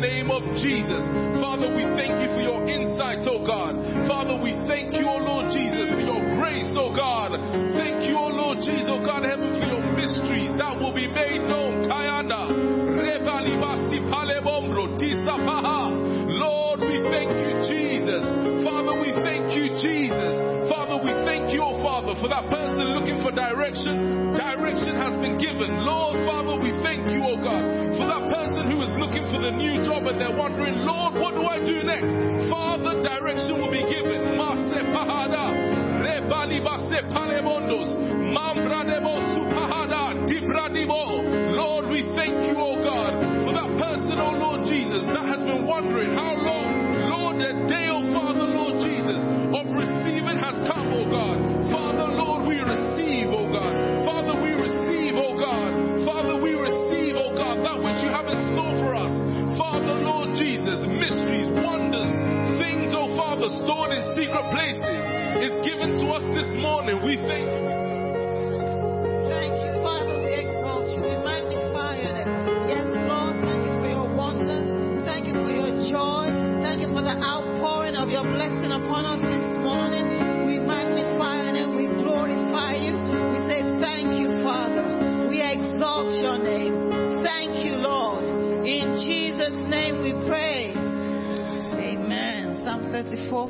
name of Jesus. Father, we thank you for your insight, oh God. Father, we thank you, oh Lord Jesus, for your grace, oh God. Thank you, oh Lord Jesus, oh God, heaven, for your mysteries that will be made known. Kayanda. Lord, we thank you, Jesus. Father, we thank you, Jesus. Father, we thank you, oh Father, for that person looking for direction. Direction has been given. Lord, Father, new job and they're wondering, Lord, what do I do next? Father, direction will be given. Lord, we thank you, oh God, for that person, oh Lord Jesus, that has been wondering how long, Lord, the day, oh morning.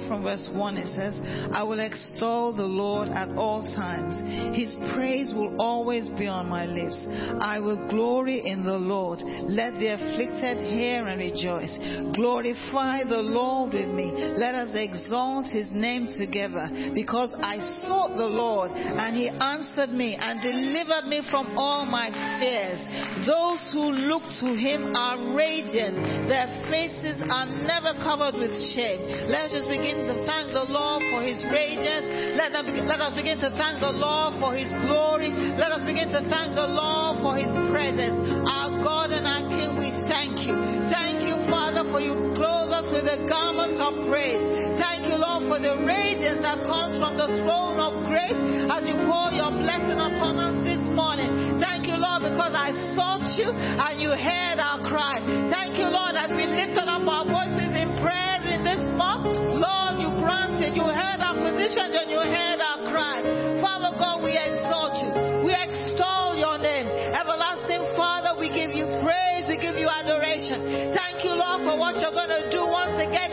From verse 1 it says, I will extol the Lord at all times. His praise will always be on my lips. I will glory in the Lord. Let the afflicted hear and rejoice. Glorify the Lord with me. Let us exalt his name together. Because I sought the Lord and he answered me and delivered me from all my fears. Those who look to him are radiant. Their faces are never covered with shame. Let us just begin to thank the Lord for his radiance. Let, them, let us begin to thank the Lord for his glory. Let us begin to thank the Lord for his presence. Our God and our King, we thank you. Thank you, Father, for you clothe us with the garments of praise. Thank you, Lord, for the radiance that comes from the throne of grace as you pour your blessing upon us this morning. Thank you, Lord, because I sought you and you heard our cry. Thank you, Lord, as we lifted up our voices in prayer in this month. Lord, you granted, you heard our petition and you heard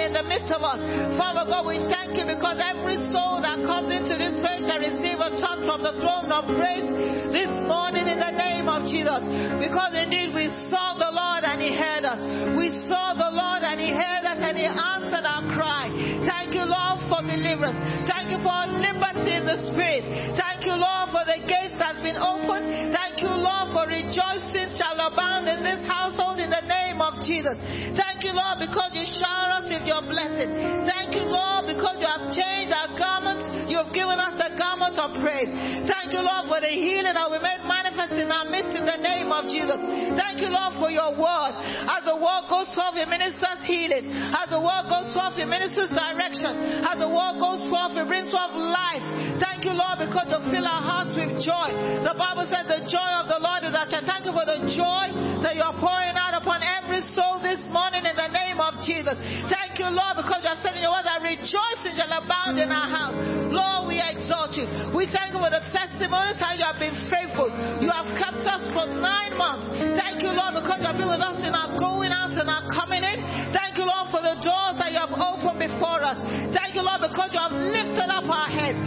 in the midst of us. Father God, we thank you because every soul that comes into this place shall receive a touch from the throne of grace this morning in the name of Jesus. Because indeed we saw the Lord and he heard us. We saw the Lord and he heard us and he answered our cry. Thank you, Lord, for deliverance. Thank you for liberty in the spirit. Thank you, Lord, for the gates that's been opened. Thank you, rejoicing shall abound in this household in the name of Jesus. Thank you, Lord, because you shower us with your blessing. Thank you, Lord, because you have changed our garments. You have given us a garment of praise. Thank you, Lord, for the healing that we made manifest in our midst in the name of Jesus. Thank you, Lord, for your word. As the word goes forth, it ministers healing. As the word goes forth, it ministers direction. As the word goes forth, it brings forth life. Thank you, Lord, because you fill our hearts with joy. The Bible says the joy of the Lord is our strength. Thank you for the joy that you are pouring out upon every soul this morning in the name of Jesus. Thank you, Lord, because you have said in your word that rejoicing shall abound in our house. Lord, we exalt you. We thank you for the testimonies how you have been faithful. You have kept us for nine months. Thank you, Lord, because you have been with us in our going out and our coming in. Thank you, Lord, for the doors that you have opened before us. Thank you, Lord, because you have lifted up our heads.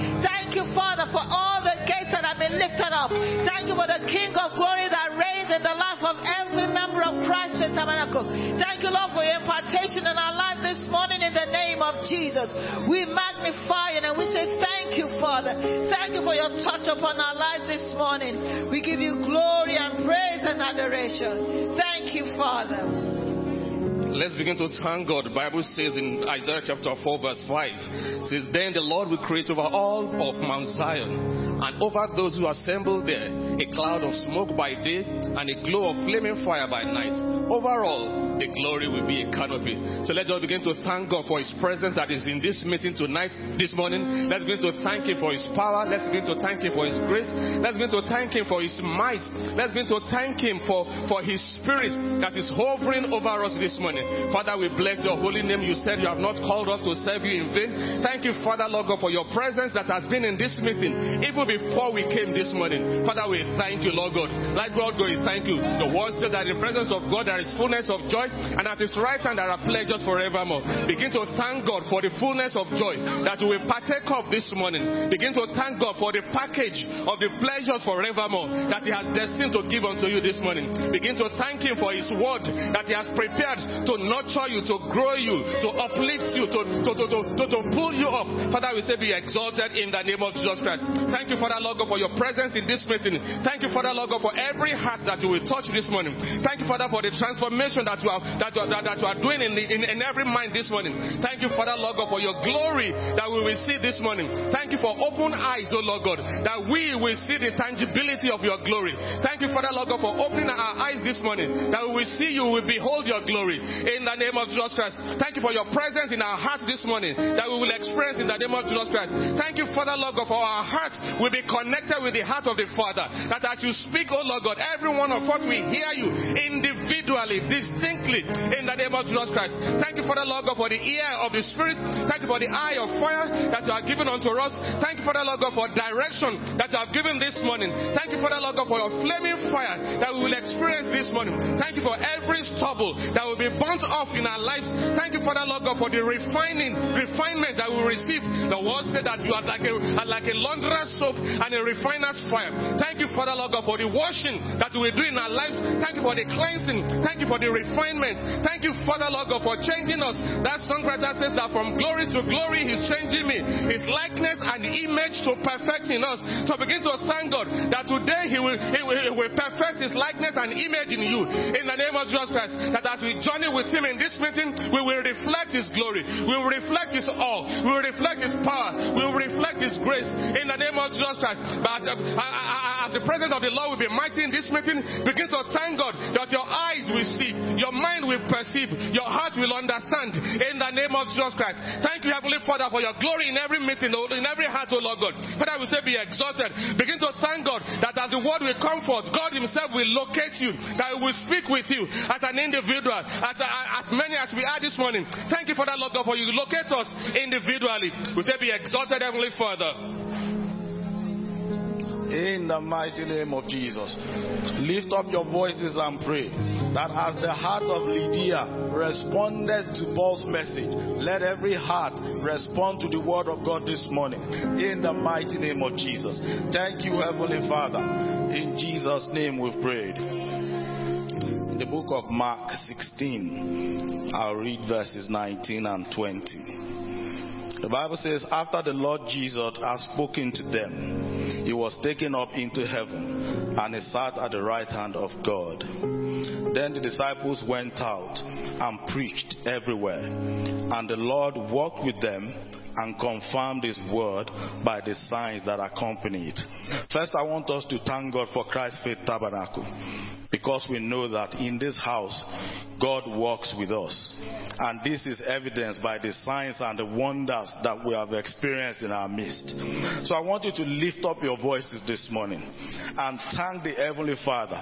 Father, for all the gates that have been lifted up. Thank you for the King of glory that reigns in the life of every member of Christ Faith Tabernacle. Thank you, Lord, for your impartation in our life this morning in the name of Jesus. We magnify you and we say thank you, Father. Thank you for your touch upon our lives this morning. We give you glory and praise and adoration. Thank you, Father. Let's begin to thank God. The Bible says in Isaiah chapter 4 verse 5, it says, Then the Lord will create over all of Mount Zion and over those who assemble there a cloud of smoke by day and a glow of flaming fire by night. Overall, the glory will be a canopy. So let's just begin to thank God for His presence that is in this meeting tonight, this morning. Let's begin to thank Him for His power. Let's begin to thank Him for His grace. Let's begin to thank Him for His might. Let's begin to thank Him for, for His Spirit that is hovering over us this morning. Father, we bless your holy name. You said you have not called us to serve you in vain. Thank you, Father, Lord God, for your presence that has been in this meeting even before we came this morning. Father, we thank you, Lord God. Like God, we thank you. The word said that in the presence of God there is fullness of joy, and at his right hand there are pleasures forevermore. Begin to thank God for the fullness of joy that we partake of this morning. Begin to thank God for the package of the pleasures forevermore that he has destined to give unto you this morning. Begin to thank him for his word that he has prepared to nurture you, to grow you, to uplift you, to, to, to, to, to pull you up. Father, we say be exalted in the name of Jesus Christ. Thank you, Father Lord God, for your presence in this meeting. Thank you, Father Lord God, for every heart that you will touch this morning. Thank you, Father, for the transformation that you are that you that, that you are doing in, the, in, in every mind this morning. Thank you, Father Lord God, for your glory that we will see this morning. Thank you for open eyes, oh Lord God, that we will see the tangibility of your glory. Thank you, Father Lord God, for opening our eyes this morning, that we will see you, we will behold your glory in the name of Jesus Christ. Thank you for your presence in our hearts this morning, that we will experience in the name of Jesus Christ. Thank you, Father Lord God, for our hearts will be connected with the heart of the Father. That as you speak, oh Lord God, every one of us will hear you individually, distinctly, in the name of Jesus Christ. Thank you, Father Lord God, for the ear of the Spirit. Thank you for the eye of fire that you have given unto us. Thank you, Father Lord God, for direction that you have given this morning. Thank you, Father Lord God, for your flaming fire that we will experience this morning. Thank you for every stubble that will be burnt off in our lives. Thank you, Father Lord God, for the refining, refinement that we receive. The word said that you are like a, like a launderer's soap and a refiner's fire. Thank you, Father Lord God, for the washing that we do in our lives. Thank you for the cleansing. Thank you for the refinement. Thank you, Father Lord God, for changing us. That songwriter says that from glory to glory, He's changing me. His likeness and image to perfect in us. So begin to thank God that today He will, he will, he will perfect His likeness and image in you. In the name of Jesus Christ. That as we journey with Him in this meeting, we will reflect His glory. We will reflect His awe. We will reflect His power. We will reflect His grace. In the name of Jesus Christ. But uh, uh, uh, uh, as the presence of the Lord will be mighty in this meeting, begin to thank God that your eyes will see, your mind will perceive, your heart will understand. In the name of Jesus Christ. Thank you, Heavenly Father, for your glory in every meeting, in every heart, O Lord God. Father, we say be exalted. Begin to thank God that as the word will come forth, God Himself will locate you, that He will speak with you as an individual, as, as many as we are this morning. Thank you for that, Lord God, for you locate us individually. We say be exalted, Heavenly Father. In the mighty name of Jesus. Lift up your voices and pray that as the heart of Lydia responded to Paul's message, let every heart respond to the word of God this morning. In the mighty name of Jesus. Thank you, Heavenly Father. In Jesus' name we've prayed. In the book of Mark 16, I'll read verses 19 and 20. The Bible says, after the Lord Jesus had spoken to them, he was taken up into heaven and he sat at the right hand of God. Then the disciples went out and preached everywhere, and the Lord walked with them and confirmed his word by the signs that accompanied. it. First, I want us to thank God for Christ's Faith Tabernacle because we know that in this house, God works with us. And this is evidenced by the signs and the wonders that we have experienced in our midst. So I want you to lift up your voices this morning and thank the Heavenly Father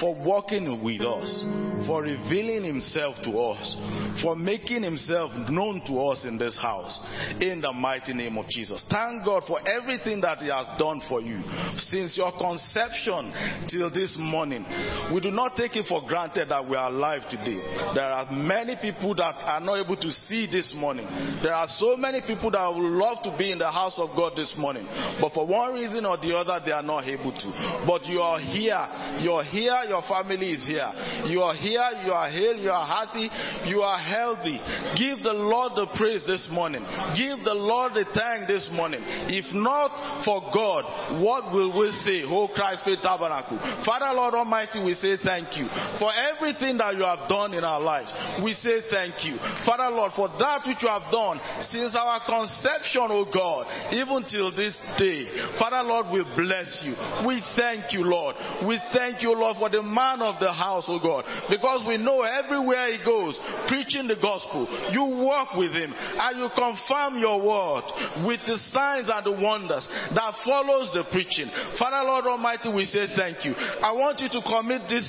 for working with us, for revealing Himself to us, for making Himself known to us in this house. In the mighty name of Jesus. Thank God for everything that He has done for you since your conception till this morning. We do not take it for granted that we are alive today. There are many people that are not able to see this morning. There are so many people that would love to be in the house of God this morning, but for one reason or the other, they are not able to. But you are here. You are here. Your family is here. You are here. You are healed. You are happy. You are healthy. Give the Lord the praise this morning. Give the Lord the thank this morning. If not for God, what will we say? Oh Christ Faith Tabernacle. Father Lord Almighty, we say thank you. For everything that you have done in our lives, we say thank you. Father Lord, for that which you have done since our conception, oh God, even till this day. Father Lord, we bless you. We thank you, Lord. We thank you, Lord, for the man of the house, oh God, because we know everywhere he goes, preaching the gospel, you walk with him and you confirm your word with the signs and the wonders that follows the preaching. Father Lord Almighty, we say thank you. I want you to commit this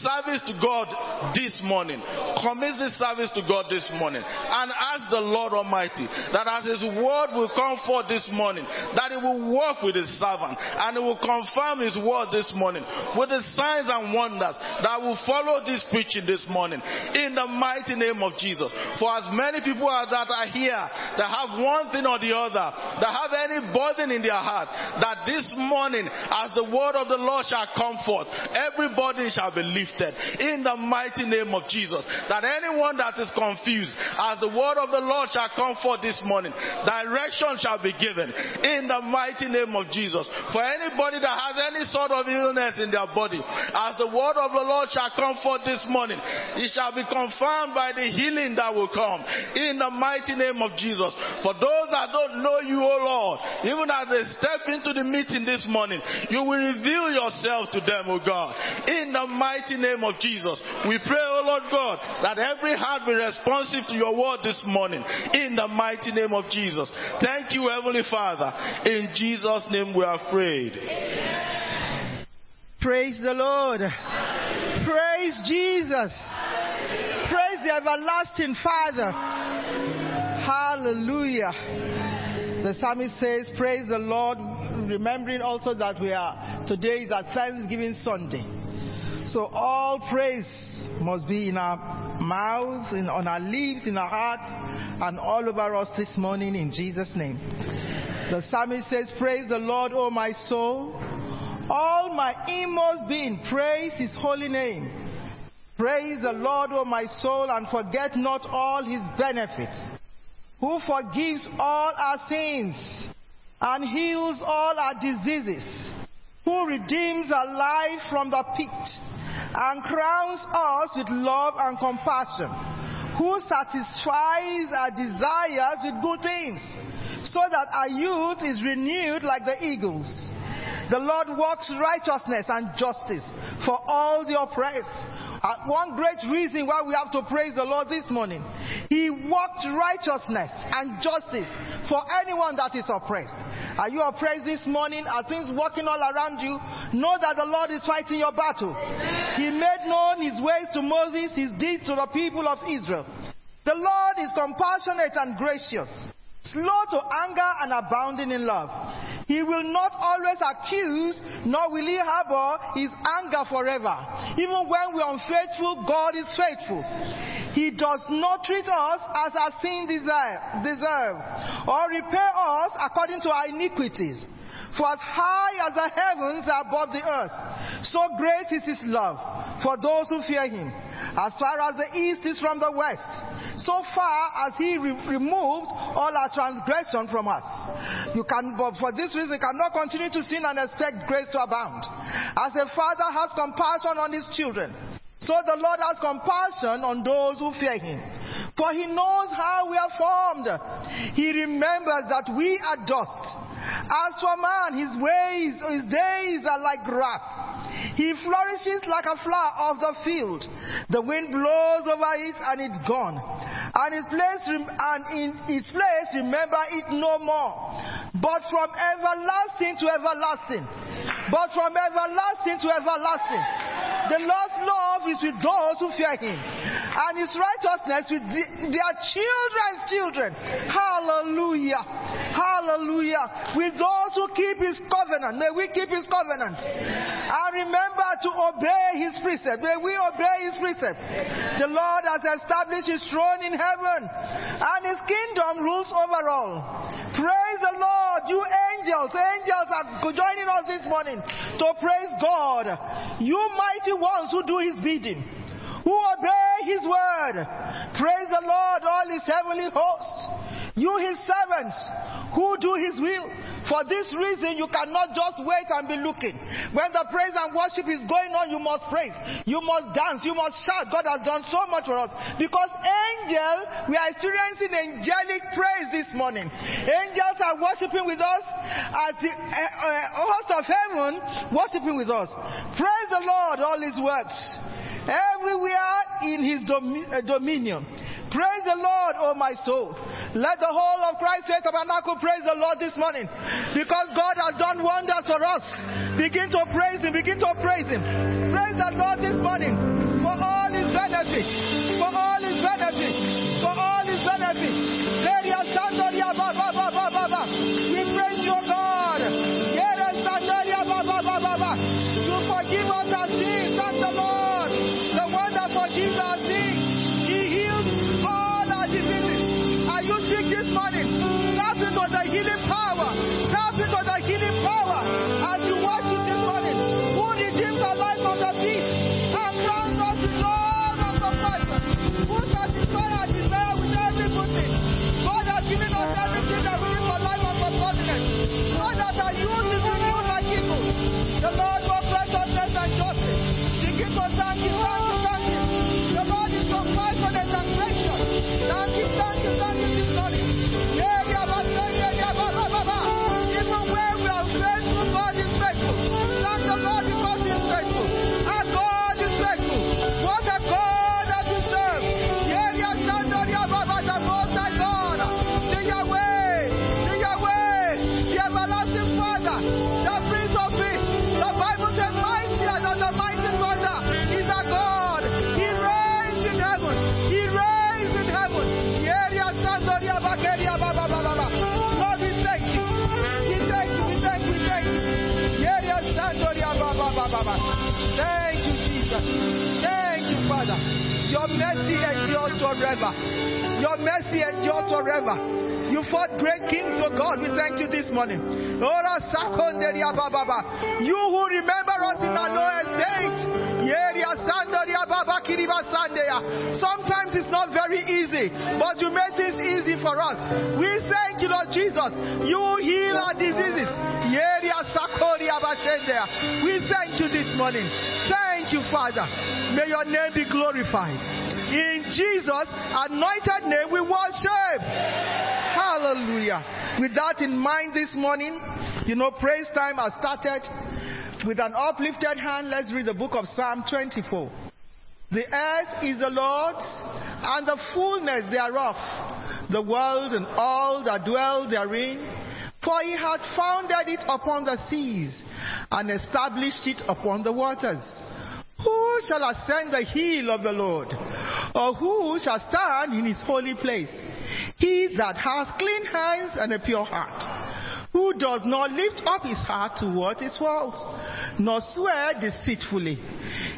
service to God this morning. Commit this service to God this morning and ask the Lord Almighty that as His word will come forth this morning, that He will work with His servant and He will confirm His word this morning with the signs and wonders that will follow this preaching this morning in the mighty name of Jesus. For as many people as that are here that have one thing or the other, that have any burden in their heart, that this morning as the word of the Lord shall come forth, every burden shall be lifted in the mighty name of Jesus. That anyone that is confused, as the word of the Lord shall come forth this morning, direction shall be given in the mighty name of Jesus. For anybody that has any sort of illness in their body, as the word of the Lord shall come forth this morning, it shall be confirmed by the healing that will come in the mighty name of Jesus. For those that don't know you, O Lord, even as they step into the meeting this morning, you will reveal yourself to them, O God. In the mighty name of Jesus, we pray, O Lord God, that every heart be responsive to your word this morning. In the mighty name of Jesus. Thank you, Heavenly Father. In Jesus' name we have prayed. Praise the Lord. Praise Jesus. Praise the everlasting Father. Hallelujah. The psalmist says, Praise the Lord, remembering also that we are today is a Thanksgiving Sunday. So all praise must be in our mouths, in, on our lips, in our hearts, and all over us this morning in Jesus' name. The psalmist says, Praise the Lord, O my soul. All my inmost being, praise his holy name. Praise the Lord, O my soul, and forget not all his benefits, who forgives all our sins and heals all our diseases, who redeems our life from the pit and crowns us with love and compassion, who satisfies our desires with good things, so that our youth is renewed like the eagles. The Lord works righteousness and justice for all the oppressed. Uh, one great reason why we have to praise the Lord this morning. He worked righteousness and justice for anyone that is oppressed. Are you oppressed this morning? Are things working all around you? Know that the Lord is fighting your battle. He made known his ways to Moses, his deeds to the people of Israel. The Lord is compassionate and gracious, slow to anger and abounding in love. He will not always accuse, nor will he harbor his anger forever. Even when we are unfaithful, God is faithful. He does not treat us as our sin desire, deserve, or repay us according to our iniquities. For as high as the heavens are above the earth, so great is his love for those who fear him. As far as the east is from the west, so far as he re- removed all our transgression from us. You can, but for this reason, cannot continue to sin and expect grace to abound. As a father has compassion on his children, so the Lord has compassion on those who fear him. For he knows how we are formed. He remembers that we are dust. As for man, his ways, his days are like grass. He flourishes like a flower of the field. The wind blows over it and it's gone. And its place, and in its place, remember it no more. But from everlasting to everlasting. But from everlasting to everlasting. The Lord's love is with those who fear Him, and His righteousness with the, their children's children. Hallelujah. Hallelujah. With those who keep His covenant. May we keep His covenant. And remember to obey His precept. May we obey His precept. The Lord has established His throne in heaven, and His kingdom rules over all. Praise the Lord, you angels. Angels are joining us this morning to praise God. You mighty ones who do his bidding, who obey his word. Praise the Lord, all his heavenly hosts. You his servants, who do his will. For this reason, you cannot just wait and be looking. When the praise and worship is going on, you must praise. You must dance. You must shout. God has done so much for us. Because angel, we are experiencing angelic praise this morning. Angels are worshiping with us as the uh, uh, host of heaven worshiping with us. Praise the Lord, all his works. Everywhere in his domi- uh, dominion. Praise the Lord, oh my soul. Let the whole of Christ Church Tabernacle praise the Lord this morning. Because God has done wonders for us. Begin to praise Him. Begin to praise Him. Praise the Lord this morning for all His benefits. For all His benefits. For all His benefits. The Lord works righteousness and justice. To thank Him, thank Him, mercy endures forever. Your mercy endures forever. You fought great kings, oh God. We thank you this morning. You who remember us in our lowest sandeya. Sometimes it's not very easy, but you made this easy for us. We thank you, Lord Jesus. You heal our diseases. We thank you this morning. Thank you, Father. May your name be glorified. In Jesus' anointed name we worship. Hallelujah. With that in mind this morning, you know, praise time has started. With an uplifted hand, let's read the book of Psalm 24. The earth is the Lord's and the fullness thereof, the world and all that dwell therein. For he hath founded it upon the seas and established it upon the waters. Who shall ascend the hill of the Lord? Or who shall stand in his holy place? He that has clean hands and a pure heart, who does not lift up his heart toward his faults, nor swear deceitfully.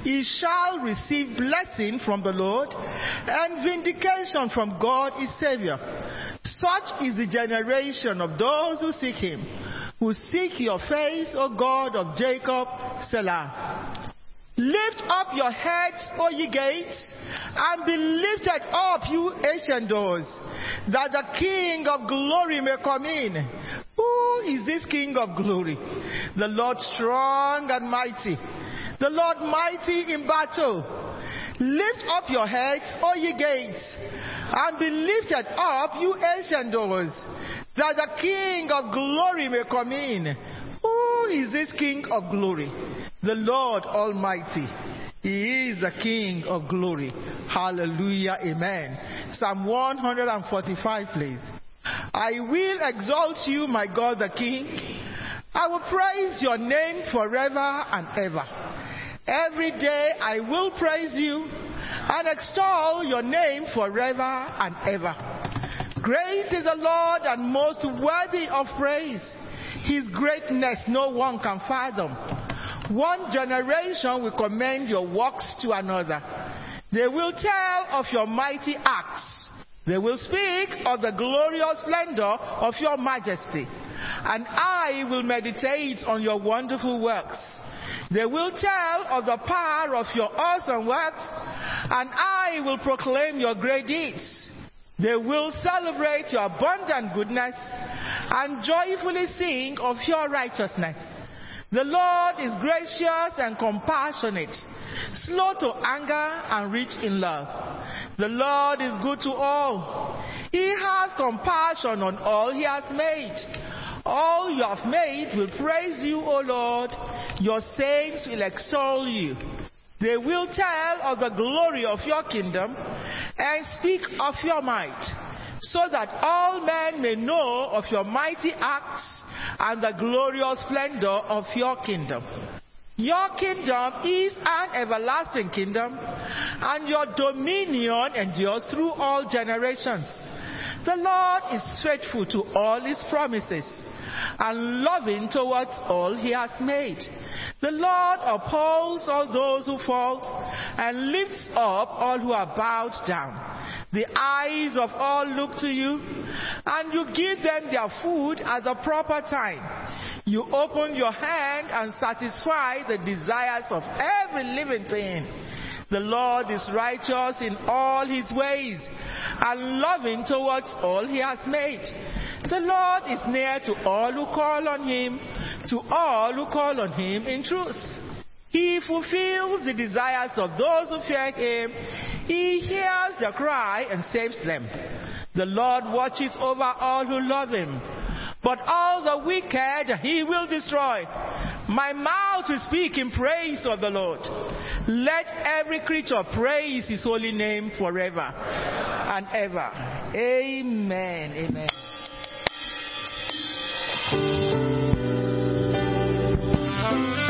He shall receive blessing from the Lord and vindication from God his Savior. Such is the generation of those who seek him, who seek your face, O God of Jacob, Selah. Lift up your heads, O ye gates, and be lifted up, you ancient doors, that the King of glory may come in. Who is this King of glory? The Lord strong and mighty, the Lord mighty in battle. Lift up your heads, O ye gates, and be lifted up, you ancient doors, that the King of glory may come in. Who is this King of glory? The Lord Almighty. He is the King of glory. Hallelujah. Amen. Psalm 145, please. I will exalt you, my God the King. I will praise your name forever and ever. Every day I will praise you and extol your name forever and ever. Great is the Lord and most worthy of praise. His greatness no one can fathom. One generation will commend your works to another. They will tell of your mighty acts. They will speak of the glorious splendor of your majesty. And I will meditate on your wonderful works. They will tell of the power of your awesome works. And I will proclaim your great deeds. They will celebrate your abundant goodness and joyfully sing of your righteousness. The Lord is gracious and compassionate, slow to anger and rich in love. The Lord is good to all. He has compassion on all he has made. All you have made will praise you, O Lord. Your saints will extol you. They will tell of the glory of your kingdom and speak of your might, so that all men may know of your mighty acts and the glorious splendor of your kingdom. Your kingdom is an everlasting kingdom, and your dominion endures through all generations. The Lord is faithful to all his promises and loving towards all he has made. The Lord upholds all those who fall and lifts up all who are bowed down. The eyes of all look to you, and you give them their food at the proper time. You open your hand and satisfy the desires of every living thing. The Lord is righteous in all his ways and loving towards all he has made. The Lord is near to all who call on him, to all who call on him in truth. He fulfills the desires of those who fear him. He hears their cry and saves them. The Lord watches over all who love him, but all the wicked he will destroy. My mouth will speak in praise of the Lord. Let every creature praise his holy name forever and ever. Amen. Amen. Presence,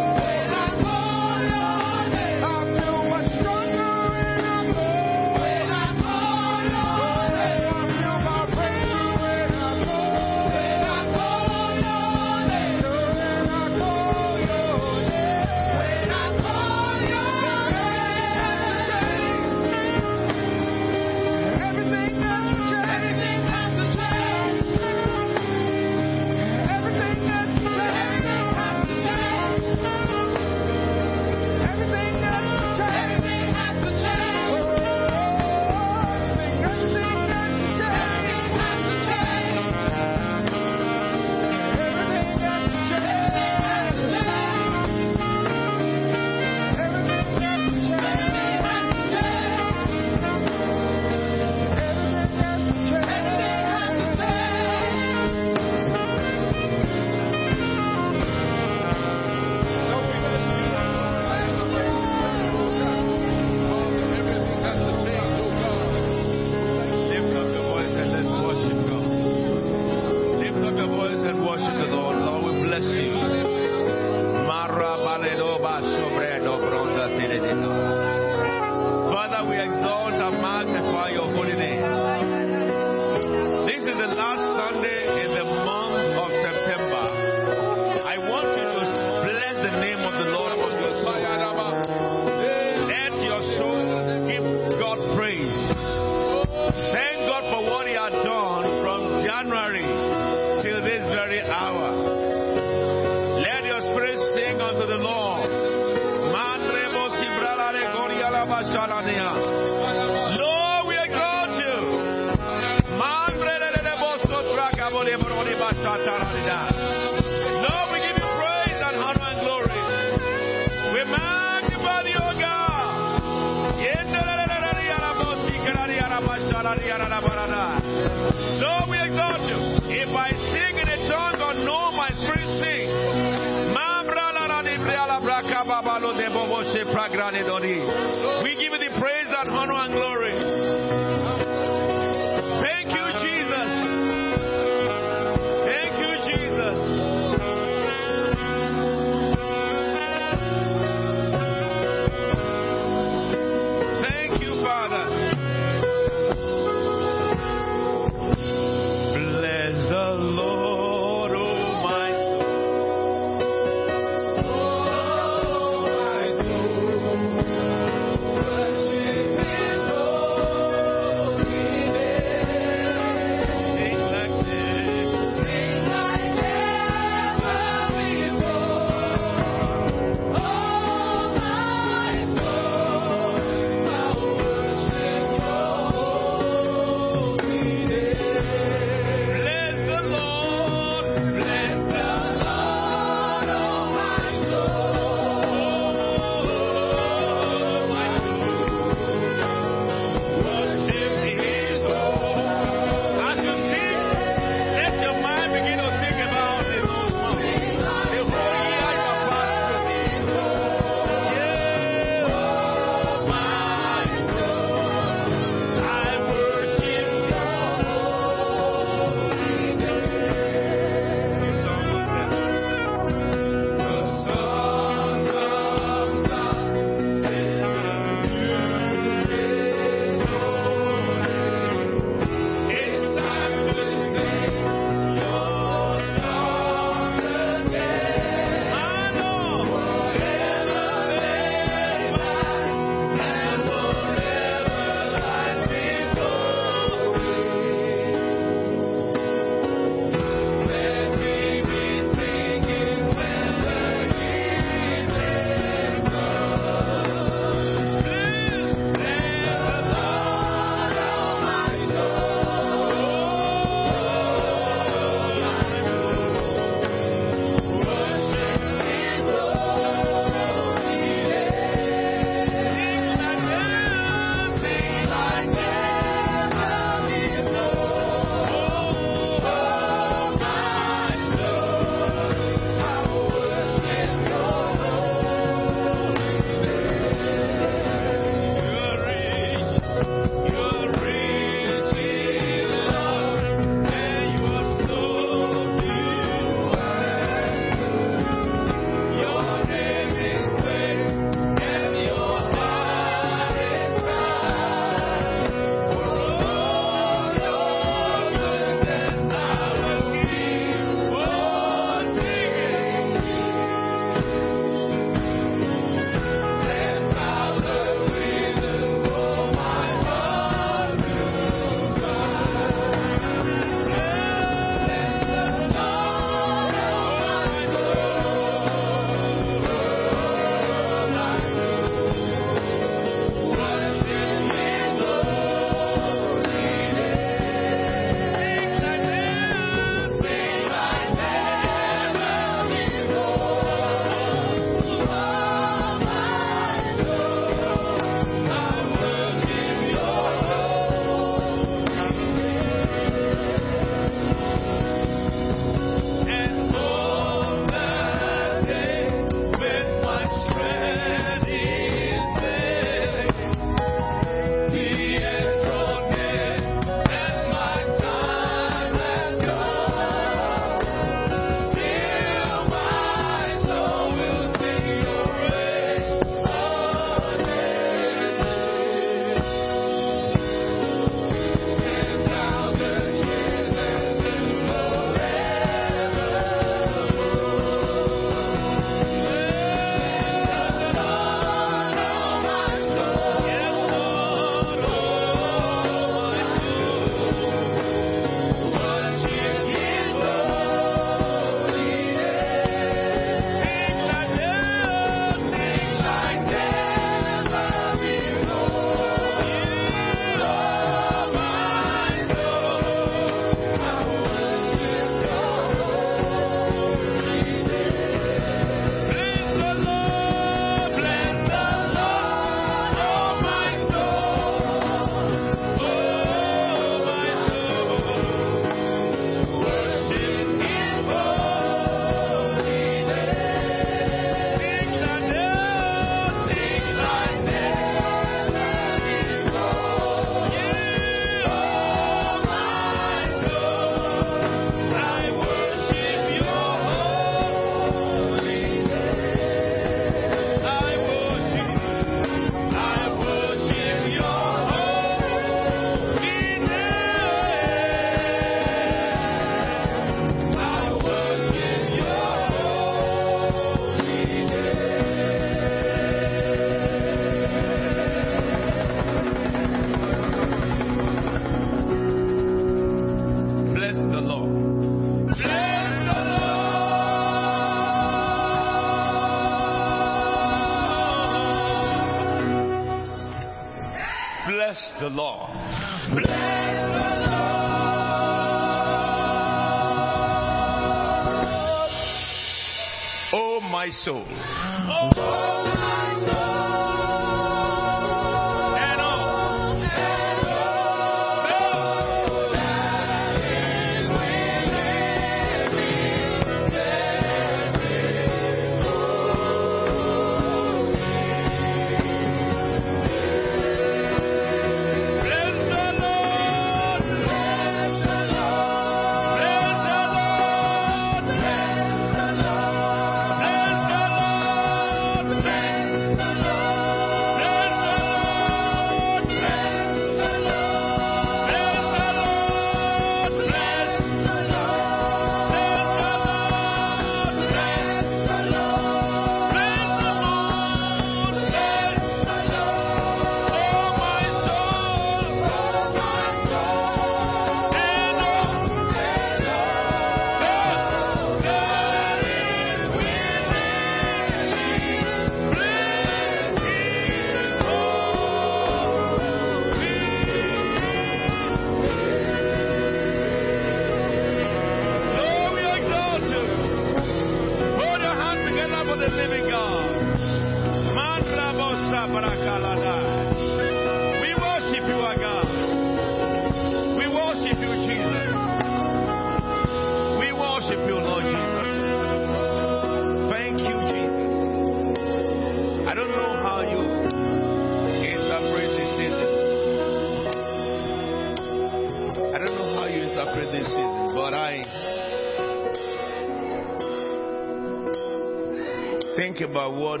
about what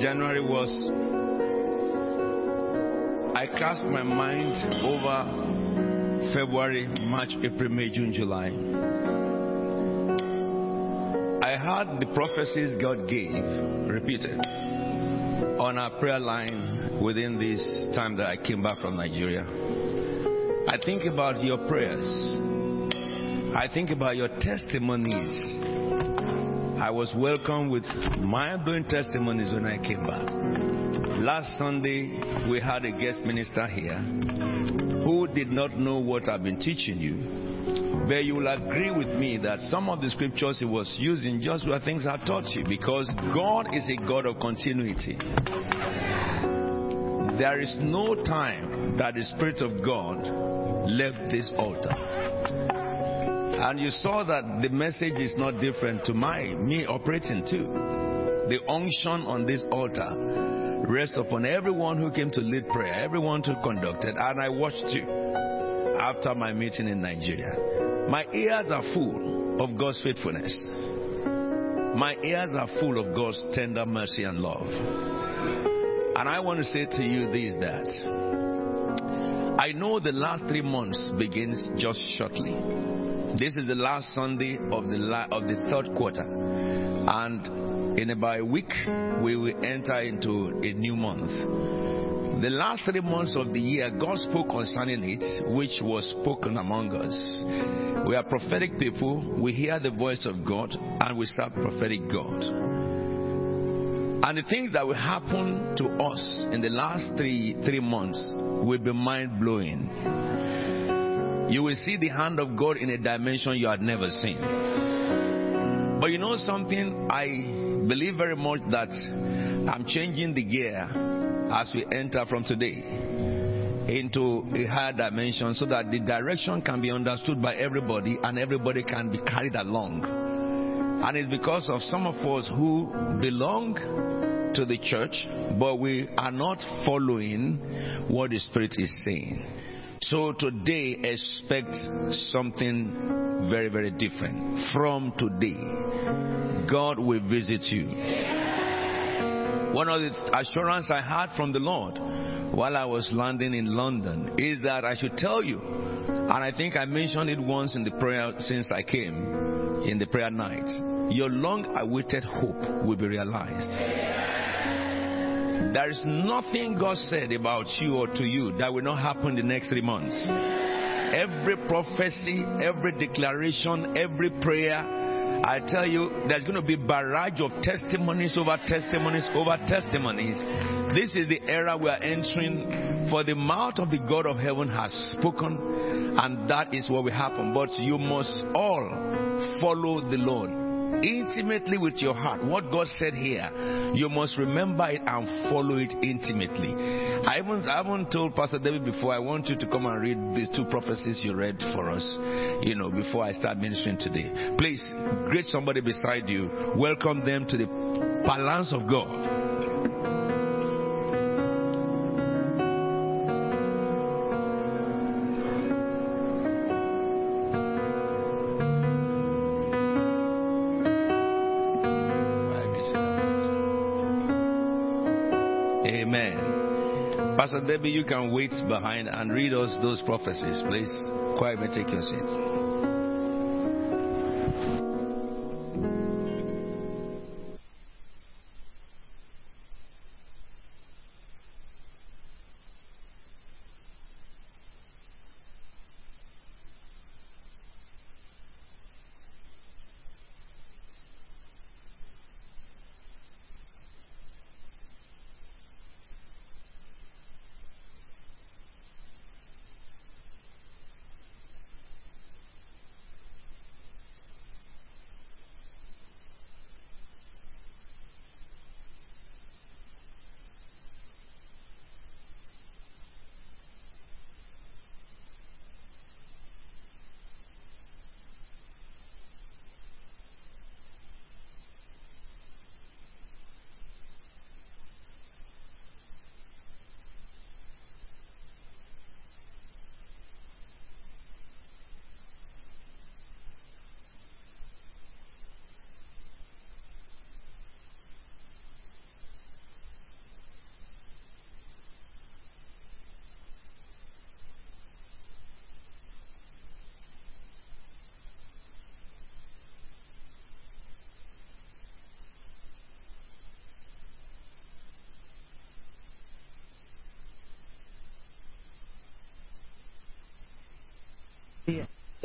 January was. I cast my mind over February, March, April, May, June, July. I heard the prophecies God gave repeated on our prayer line within this time that I came back from Nigeria. I think about your prayers. I think about your testimonies. I was welcomed with mind blowing testimonies when I came back. Last Sunday, we had a guest minister here who did not know what I've been teaching you. But you will agree with me that some of the scriptures he was using just were things I taught you because God is a God of continuity. There is no time that the Spirit of God left this altar. And you saw that the message is not different to my me operating too. The unction on this altar rests upon everyone who came to lead prayer, everyone who conducted, and I watched you after my meeting in Nigeria. My ears are full of God's faithfulness. My ears are full of God's tender mercy and love. And I want to say to you this that I know the last three months begins just shortly. This is the last Sunday of the la- of the third quarter, and in about a week we will enter into a new month. The last three months of the year, God spoke concerning it, which was spoken among us. We are prophetic people. We hear the voice of God, and we serve prophetic God. And the things that will happen to us in the last three three months will be mind blowing. You will see the hand of God in a dimension you had never seen. But you know something? I believe very much that I'm changing the gear as we enter from today into a higher dimension so that the direction can be understood by everybody and everybody can be carried along. And it's because of some of us who belong to the church, but we are not following what the Spirit is saying. So today, expect something very, very different. From today, God will visit you. One of the assurance I had from the Lord while I was landing in London is that I should tell you, and I think I mentioned it once in the prayer since I came in the prayer night. Your long awaited hope will be realized. There is nothing God said about you or to you that will not happen the next three months. Every prophecy, every declaration, every prayer I tell you, there's going to be barrage of testimonies over testimonies over testimonies. This is the era we are entering. For the mouth of the God of heaven has spoken, and that is what will happen. But you must all follow the Lord intimately with your heart. What God said here, you must remember it and follow it intimately. I haven't, I haven't told Pastor David before. I want you to come and read these two prophecies you read for us, you know, before I start ministering today. Please greet somebody beside you. Welcome them to the balance of God. You can wait behind and read us those prophecies, please. Quietly take your seat.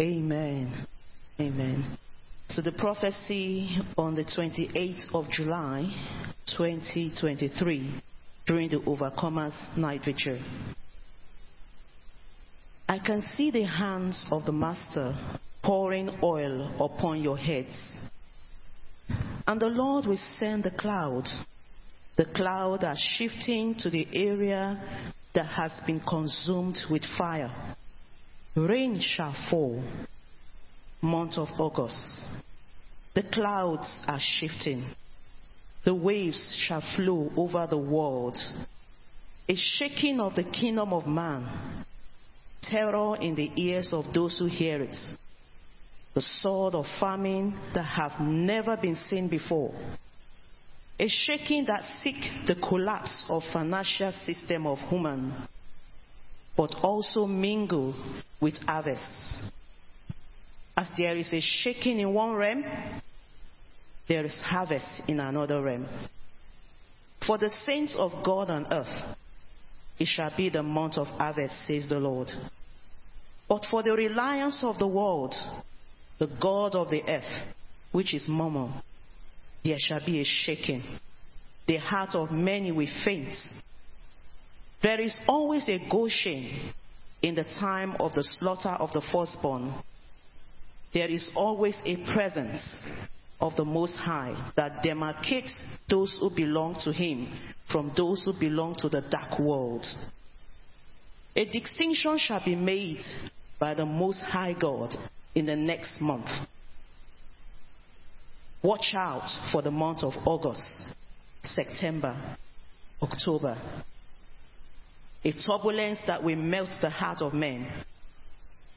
Amen. Amen. So the prophecy on the 28th of July 2023 during the Overcomers Night Vigil. I can see the hands of the Master pouring oil upon your heads. And the Lord will send the cloud. The cloud are shifting to the area that has been consumed with fire. Rain shall fall. Month of August. The clouds are shifting. The waves shall flow over the world. A shaking of the kingdom of man. Terror in the ears of those who hear it. The sword of famine that have never been seen before. A shaking that seek the collapse of financial system of human but also mingle with others. As there is a shaking in one realm, there is harvest in another realm. For the saints of God on earth, it shall be the month of harvest, says the Lord. But for the reliance of the world, the God of the earth, which is Mammon, there shall be a shaking. The heart of many will faint, there is always a Goshen in the time of the slaughter of the firstborn. There is always a presence of the Most High that demarcates those who belong to Him from those who belong to the dark world. A distinction shall be made by the Most High God in the next month. Watch out for the month of August, September, October, a turbulence that will melt the heart of men.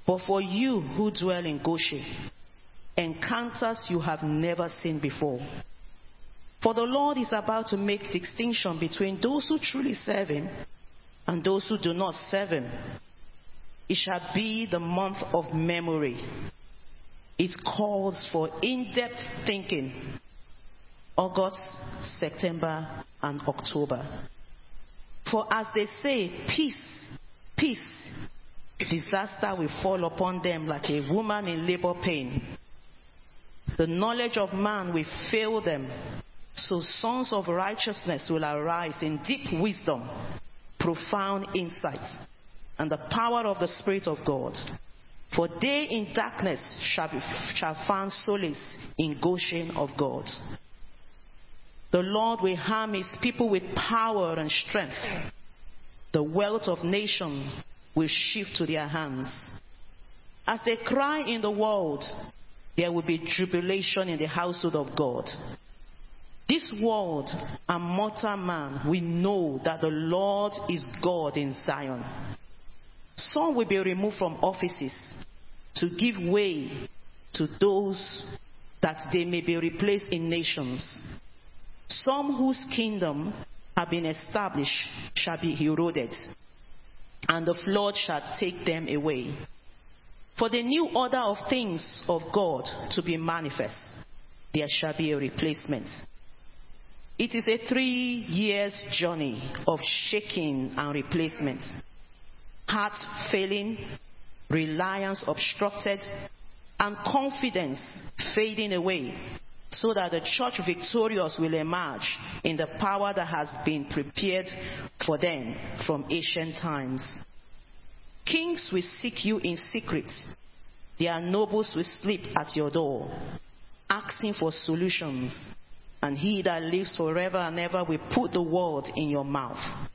But for you who dwell in Goshen, encounters you have never seen before. For the Lord is about to make distinction between those who truly serve Him and those who do not serve Him. It shall be the month of memory. It calls for in depth thinking. August, September, and October. For as they say, peace, peace, disaster will fall upon them like a woman in labor pain. The knowledge of man will fail them. So sons of righteousness will arise in deep wisdom, profound insights, and the power of the Spirit of God. For they in darkness shall, be, shall find solace in Goshen of God. The Lord will harm his people with power and strength. The wealth of nations will shift to their hands. As they cry in the world, there will be jubilation in the household of God. This world and mortal man will know that the Lord is God in Zion. Some will be removed from offices to give way to those that they may be replaced in nations. Some whose kingdom have been established shall be eroded, and the flood shall take them away. For the new order of things of God to be manifest, there shall be a replacement. It is a three years journey of shaking and replacement. Heart failing, reliance obstructed, and confidence fading away, so that the church victorious will emerge in the power that has been prepared for them from ancient times. Kings will seek you in secret. Their nobles will sleep at your door, asking for solutions. And he that lives forever and ever will put the word in your mouth.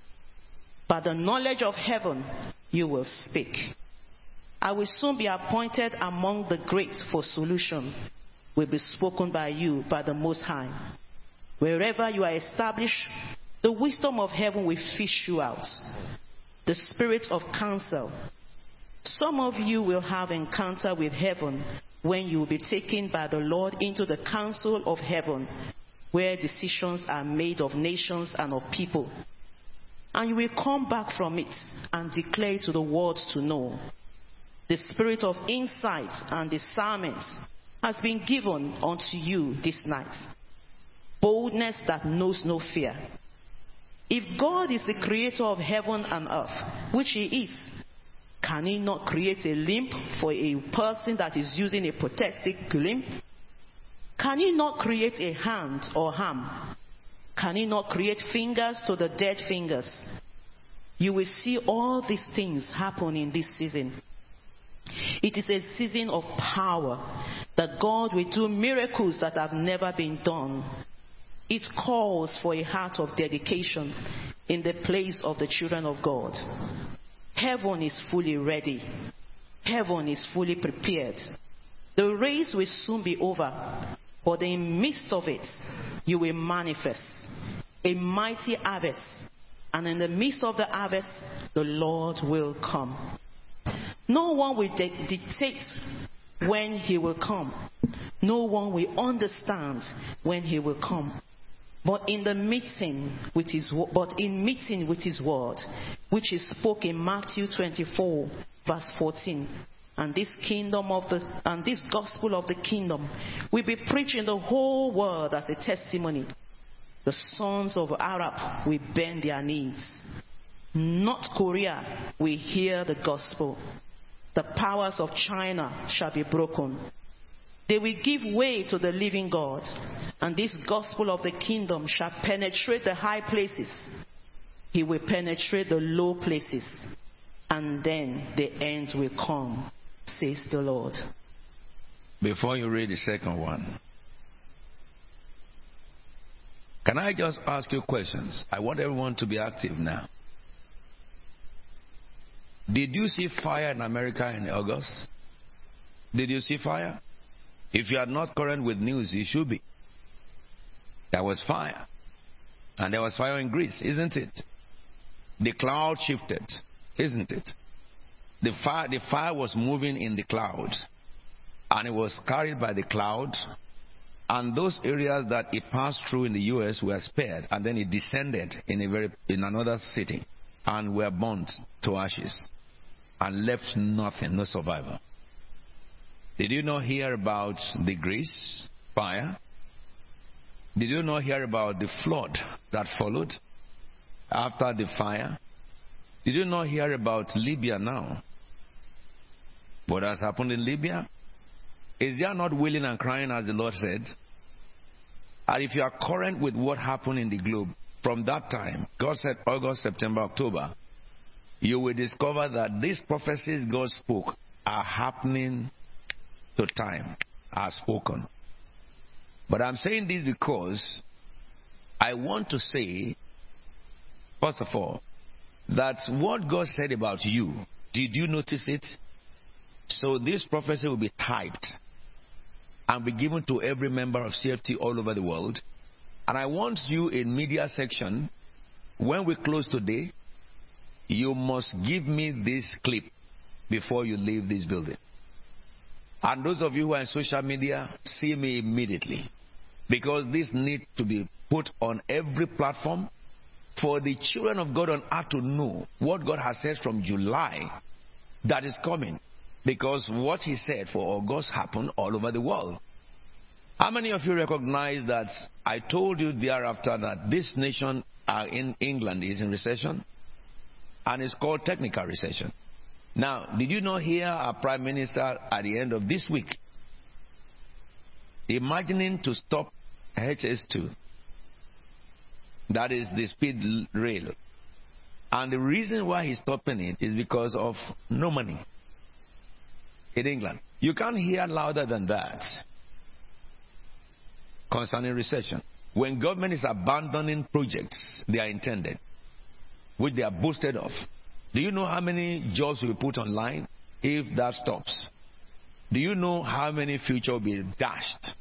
By the knowledge of heaven, you will speak. I will soon be appointed among the great for solution, will be spoken by you by the Most High. Wherever you are established, the wisdom of heaven will fish you out the spirit of counsel. Some of you will have encounter with heaven when you will be taken by the Lord into the council of heaven, where decisions are made of nations and of people. And you will come back from it and declare to the world to know. The spirit of insight and discernment has been given unto you this night. Boldness that knows no fear. If God is the creator of heaven and earth, which He is, can He not create a limb for a person that is using a protective limb? Can He not create a hand or arm? Can He not create fingers to the dead fingers? You will see all these things happen in this season. It is a season of power that God will do miracles that have never been done it calls for a heart of dedication in the place of the children of God. Heaven is fully ready. Heaven is fully prepared. The race will soon be over, but in the midst of it, you will manifest a mighty harvest. And in the midst of the harvest, the Lord will come. No one will dictate when he will come. No one will understand when he will come. But in the meeting with his but in meeting with his word, which is spoke in Matthew 24, verse 14. And this kingdom of the and this gospel of the kingdom will be preached in the whole world as a testimony. The sons of Arab will bend their knees. North Korea will hear the gospel. The powers of China shall be broken. They will give way to the living God, and this gospel of the kingdom shall penetrate the high places. He will penetrate the low places, and then the end will come, says the Lord. Before you read the second one, can I just ask you questions? I want everyone to be active now. Did you see fire in America in August? Did you see fire? If you are not current with news, you should be. There was fire. And there was fire in Greece, isn't it? The cloud shifted, isn't it? The fire, the fire was moving in the clouds. And it was carried by the cloud. And those areas that it passed through in the US were spared. And then it descended in, a very, in another city and were burnt to ashes and left nothing, no survivor. Did you not hear about the Greece fire? Did you not hear about the flood that followed after the fire? Did you not hear about Libya now? What has happened in Libya? Is there not wailing and crying as the Lord said? And if you are current with what happened in the globe from that time, God said August, September, October, you will discover that these prophecies God spoke are happening to time, are spoken. But I'm saying this because I want to say, first of all, that what God said about you, did you notice it? So this prophecy will be typed and be given to every member of CFT all over the world. And I want you in media section, when we close today, you must give me this clip before you leave this building. And those of you who are in social media, see me immediately. Because this needs to be put on every platform for the children of God on earth to know what God has said from July that is coming. Because what He said for August happened all over the world. How many of you recognize that I told you thereafter that this nation in England is in recession? And it's called technical recession. Now, did you not hear our Prime Minister at the end of this week imagining to stop HS2? That is the speed rail. And the reason why he's stopping it is because of no money in England. You can't hear louder than that concerning recession. When government is abandoning projects they are intended, which they are boosted of, do you know how many jobs will be put online if that stops? Do you know how many future will be dashed?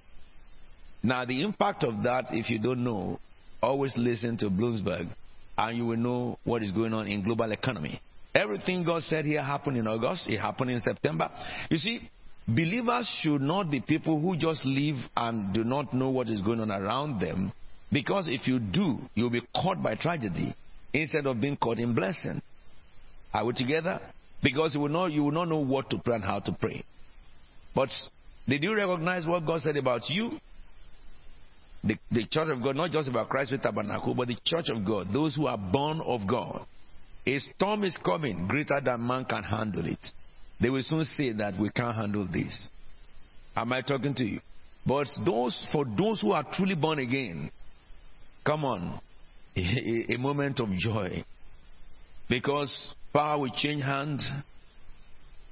Now, the impact of that, if you don't know, always listen to Bloomberg and you will know what is going on in global economy. Everything God said here happened in August, it happened in September. You see, believers should not be people who just live and do not know what is going on around them. Because if you do, you'll be caught by tragedy instead of being caught in blessing. Are we together? Because you will not, you will not know what to pray and how to pray. But did you recognize what God said about you? The, the church of God, not just about Christ Faith Tabernacle, but the church of God, those who are born of God. A storm is coming greater than man can handle it. They will soon say that we can't handle this. Am I talking to you? But those for those who are truly born again, come on, a, a moment of joy. Because power will change hands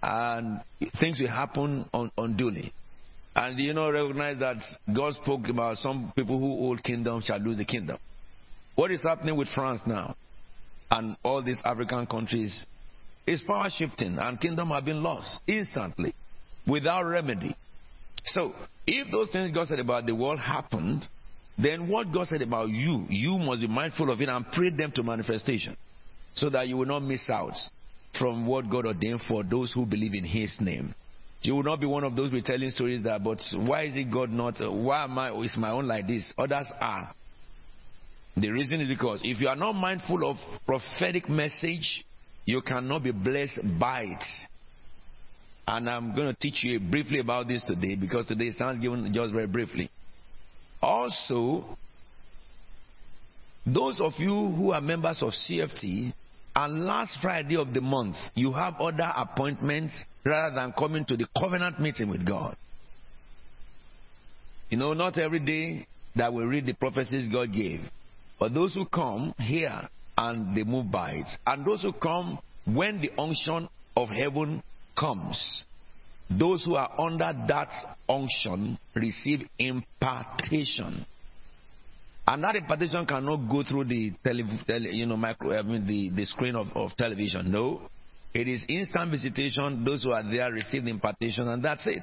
and things will happen un- unduly. And you know, recognize that God spoke about some people who hold kingdom shall lose the kingdom. What is happening with France now and all these African countries is power shifting and kingdom have been lost instantly without remedy. So, if those things God said about the world happened, then what God said about you, you must be mindful of it and pray them to manifestation so that you will not miss out from what God ordained for those who believe in His name. You will not be one of those who telling stories that, but why is it God not? Why am I? Is my own like this? Others are. The reason is because if you are not mindful of prophetic message, you cannot be blessed by it. And I'm going to teach you briefly about this today because today is Thanksgiving just very briefly. Also, those of you who are members of CFT, and last Friday of the month, you have other appointments rather than coming to the covenant meeting with God. You know, not every day that we read the prophecies God gave, but those who come here and they move by it, and those who come when the unction of heaven comes, those who are under that unction receive impartation. And that impartation cannot go through the tele, tele, you know, micro, I mean the, the screen of, of television. No. It is instant visitation. Those who are there receive the impartation, and that's it.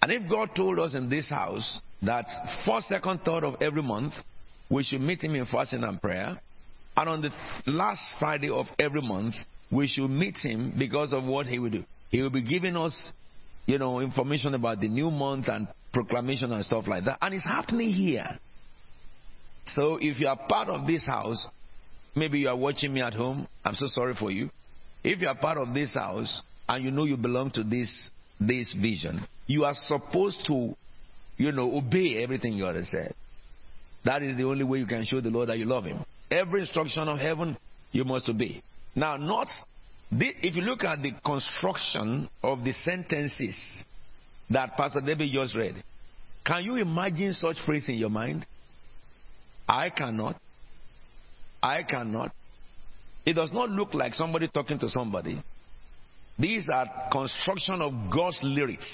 And if God told us in this house that first, second, third of every month we should meet Him in fasting and prayer, and on the last Friday of every month we should meet Him because of what He will do. He will be giving us, you know, information about the new month and proclamation and stuff like that, and it's happening here. So if you are part of this house, maybe you are watching me at home. I'm so sorry for you. If you are part of this house and you know you belong to this this vision, you are supposed to, you know, obey everything God has said. That is the only way you can show the Lord that you love Him. Every instruction of heaven, you must obey. Now, not if you look at the construction of the sentences that Pastor David just read. Can you imagine such phrase in your mind? I cannot. I cannot. It does not look like somebody talking to somebody. These are construction of God's lyrics.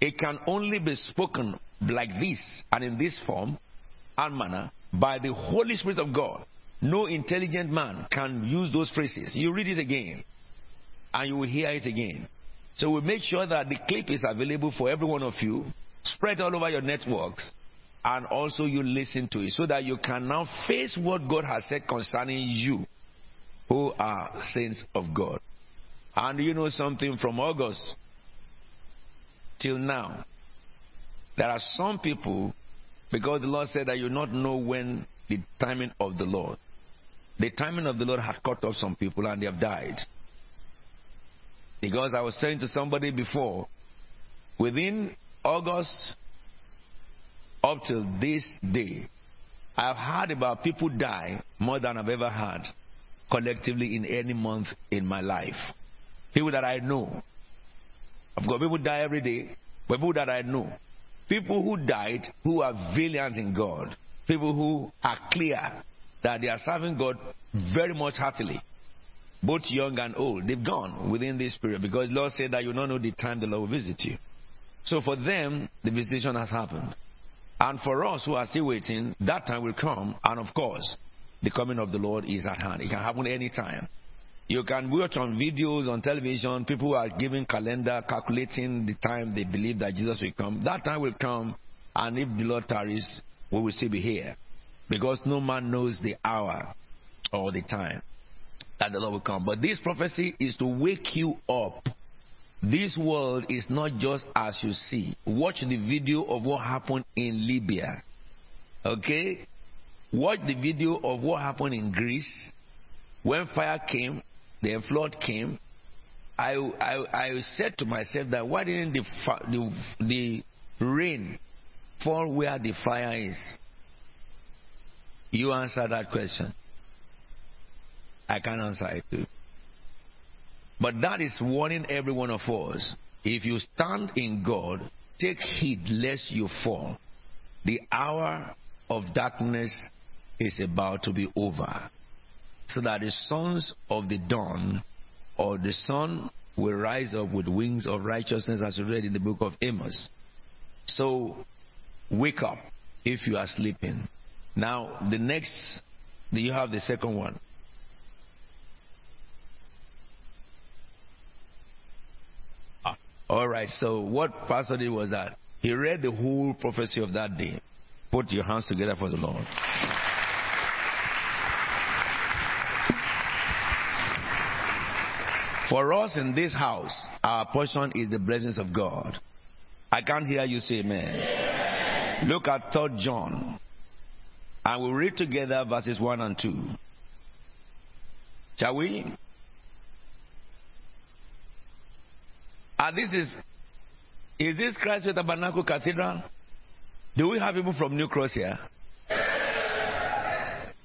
It can only be spoken like this and in this form and manner by the Holy Spirit of God. No intelligent man can use those phrases. You read it again and you will hear it again. So we make sure that the clip is available for every one of you, spread all over your networks, and also you listen to it so that you can now face what God has said concerning you who are saints of God. And you know something from August till now, there are some people, because the Lord said that you not know when the timing of the Lord. The timing of the Lord had cut off some people and they have died. Because I was saying to somebody before, within August up till this day, I've heard about people die more than I've ever had collectively in any month in my life. People that I know. I've got people die every day, but people that I know. People who died who are valiant in God. People who are clear that they are serving God very much heartily. Both young and old. They've gone within this period because Lord said that you don't know the time the Lord will visit you. So for them, the visitation has happened. And for us who are still waiting, that time will come. And of course, the coming of the Lord is at hand. It can happen any time. You can watch on videos on television, people are giving calendar, calculating the time they believe that Jesus will come. That time will come, and if the Lord tarries, we will still be here. Because no man knows the hour or the time that the Lord will come. But this prophecy is to wake you up. This world is not just as you see. Watch the video of what happened in Libya. Okay? Watch the video of what happened in Greece when fire came the flood came, I, I, I said to myself that why didn't the, the, the rain fall where the fire is? You answer that question. I can't answer it. But that is warning every one of us. If you stand in God, take heed lest you fall. The hour of darkness is about to be over so that the sons of the dawn or the sun will rise up with wings of righteousness as read in the book of Amos. So wake up if you are sleeping. Now the next do you have the second one? Ah, all right, so what Pastor did was that he read the whole prophecy of that day. Put your hands together for the Lord. For us in this house, our portion is the blessings of God. I can't hear you say amen. amen. Look at 3 John. And we'll read together verses 1 and 2. Shall we? And this is, is this Christ Faith Tabernacle Cathedral? Do we have people from New Cross here?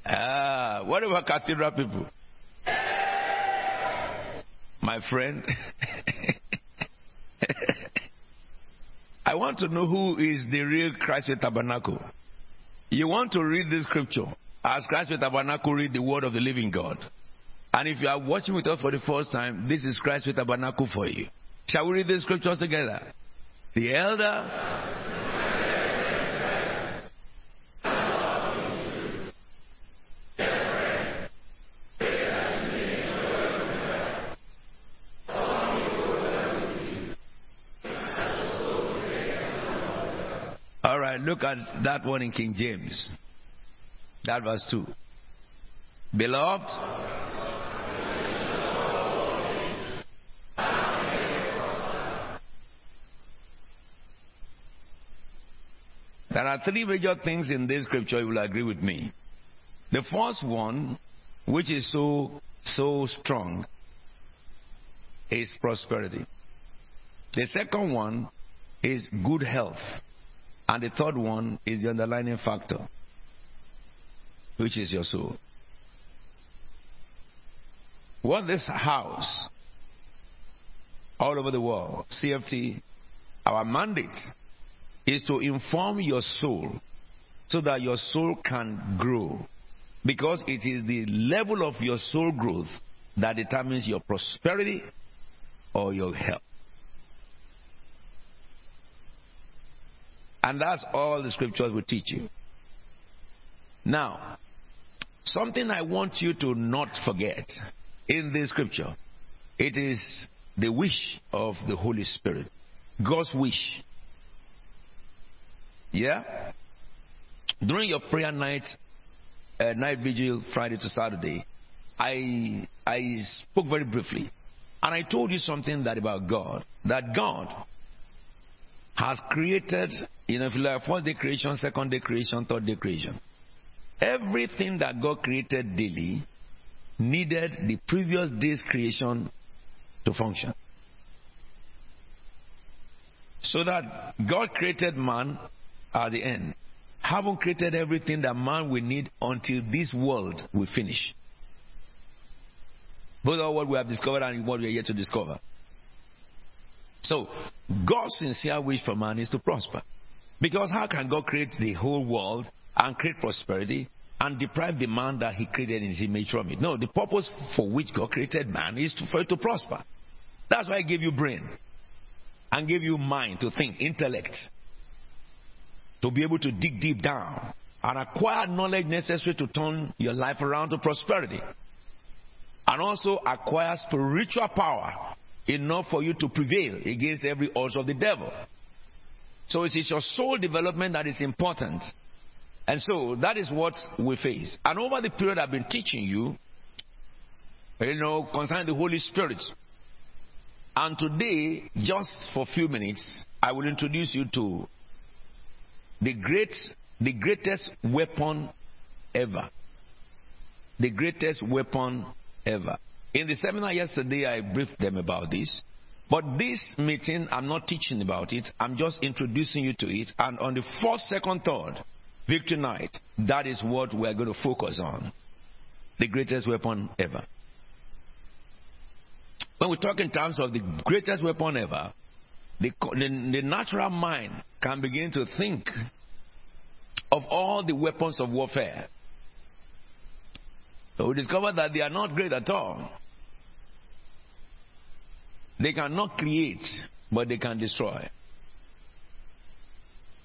Ah, what about cathedral people? my friend. I want to know who is the real Christ Faith Tabernacle. You want to read this scripture as Christ Faith Tabernacle read the word of the living God. And if you are watching with us for the first time, this is Christ Faith Tabernacle for you. Shall we read the scriptures together? The elder look at that one in King James. That verse 2. Beloved, There are three major things in this scripture you will agree with me. The first one, which is so so strong, is prosperity. The second one is good health. And the third one is the underlying factor, which is your soul. What this house all over the world, CFT, Our mandate is to inform your soul so that your soul can grow. Because it is the level of your soul growth that determines your prosperity or your health. And that's all the scriptures will teach you. Now, something I want you to not forget in this scripture it is the wish of the Holy Spirit, God's wish. Yeah? During your prayer night, uh, night vigil, Friday to Saturday, I I spoke very briefly, and I told you something that about God. That God has created, you know, if you like first day creation, second day creation, third day creation. Everything that God created daily needed the previous day's creation to function. So that God created man at the end, haven't created everything that man will need until this world will finish. Both are what we have discovered and what we are yet to discover. So, God's sincere wish for man is to prosper. Because how can God create the whole world and create prosperity and deprive the man that he created in his image from it? No, the purpose for which God created man is to, for it to prosper. That's why I gave you brain and gave you mind to think, intellect, to be able to dig deep down and acquire knowledge necessary to turn your life around to prosperity. And also acquire spiritual power enough for you to prevail against every odds of the devil. So it is your soul development that is important. And so that is what we face. And over the period I've been teaching you, you know, concerning the Holy Spirit, and today, just for a few minutes, I will introduce you to the great, the greatest weapon ever. The greatest weapon ever. In the seminar yesterday, I briefed them about this. But this meeting, I'm not teaching about it. I'm just introducing you to it. And on the first, second, third, victory night, that is what we're going to focus on. The greatest weapon ever. When we talk in terms of the greatest weapon ever, the, the, the natural mind can begin to think of all the weapons of warfare. We discover that they are not great at all. They cannot create, but they can destroy.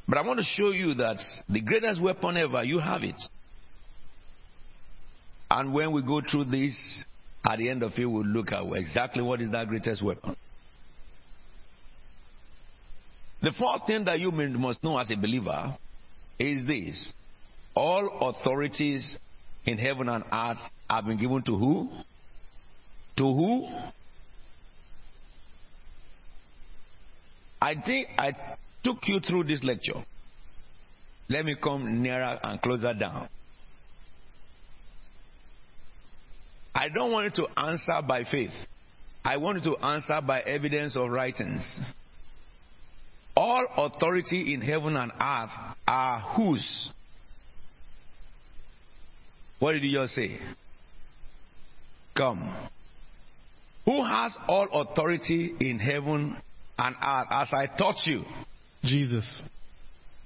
But I want to show you that the greatest weapon ever, you have it. And when we go through this, at the end of it, we'll look at exactly what is that greatest weapon. The first thing that you must know as a believer is this all authorities in heaven and earth have been given to who? To who? I think I took you through this lecture. Let me come nearer and closer down. I don't want you to answer by faith. I want you to answer by evidence of writings. All authority in heaven and earth are whose? What did you just say? Come. Who has all authority in heaven and earth as I taught you? Jesus.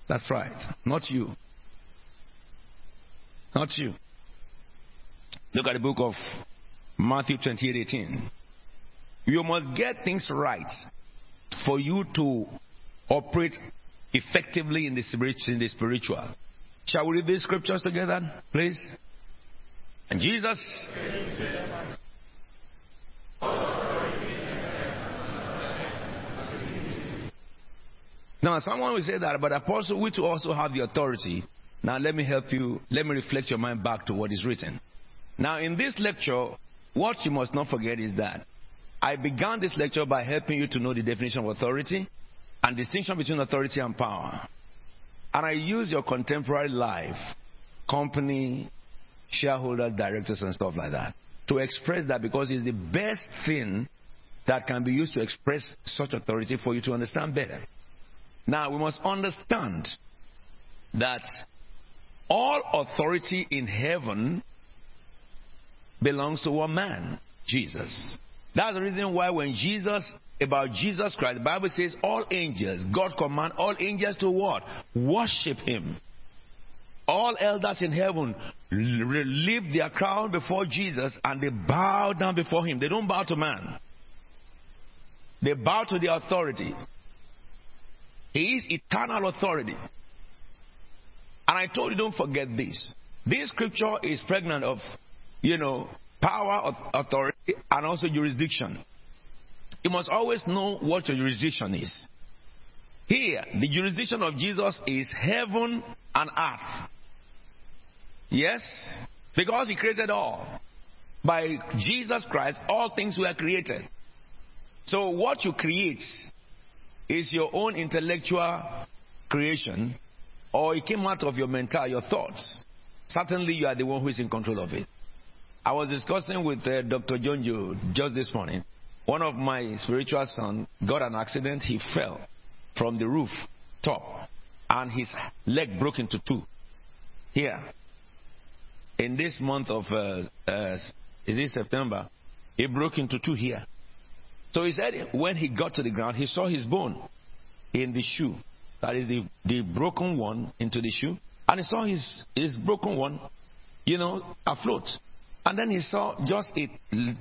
That's right. Not you. Not you. Look at the book of Matthew 28 18. You must get things right for you to operate effectively in the, in the spiritual. Shall we read these scriptures together, please? And Jesus. Now, someone will say that, but apostle, we too also have the authority. Now, let me help you. Let me reflect your mind back to what is written. Now, in this lecture, what you must not forget is that I began this lecture by helping you to know the definition of authority and distinction between authority and power. And I use your contemporary life, company, shareholders, directors, and stuff like that to express that because it's the best thing that can be used to express such authority for you to understand better. Now, we must understand that all authority in heaven belongs to one man, Jesus. That's the reason why when Jesus about Jesus Christ, the Bible says all angels, God command all angels to what? Worship him. All elders in heaven leave their crown before Jesus and they bow down before him. They don't bow to man. They bow to the authority. He is eternal authority. And I told you, don't forget this. This scripture is pregnant of, you know, power, authority, and also jurisdiction. You must always know what your jurisdiction is. Here, the jurisdiction of Jesus is heaven and earth. Yes? Because he created all. By Jesus Christ, all things were created. So what you create is your own intellectual creation, or it came out of your mental, your thoughts. Certainly, you are the one who is in control of it. I was discussing with uh, Dr. John Joe just this morning. One of my spiritual sons got an accident. He fell from the roof top, and his leg broke into two. Here, in this month of uh, uh, is it September, he broke into two here. So he said when he got to the ground, he saw his bone in the shoe. That is the, the broken one into the shoe. And he saw his, his broken one, you know, afloat. And then he saw just a,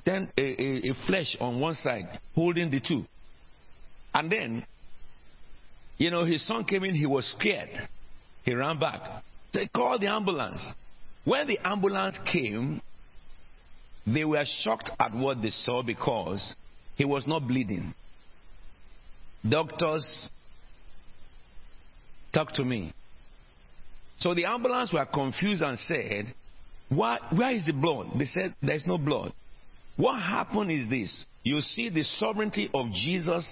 then a, a, a flesh on one side holding the two. And then, you know, his son came in, he was scared. He ran back. They called the ambulance. When the ambulance came, they were shocked at what they saw because he was not bleeding. Doctors talked to me. So the ambulance were confused and said, Why, Where is the blood? They said, There's no blood. What happened is this you see the sovereignty of Jesus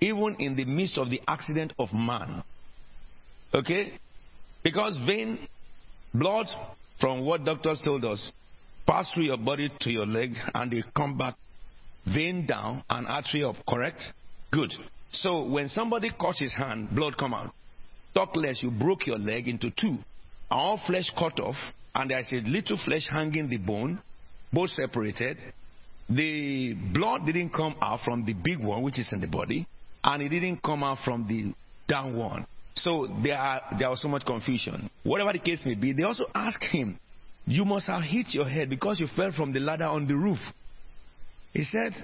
even in the midst of the accident of man. Okay? Because vein, blood, from what doctors told us, pass through your body to your leg and they come back vein down and artery up, correct? Good. So when somebody cuts his hand, blood come out. Talk less, you broke your leg into two. All flesh cut off, and there's a little flesh hanging the bone, both separated. The blood didn't come out from the big one, which is in the body, and it didn't come out from the down one. So there, are, there was so much confusion. Whatever the case may be, they also asked him, You must have hit your head because you fell from the ladder on the roof. He said,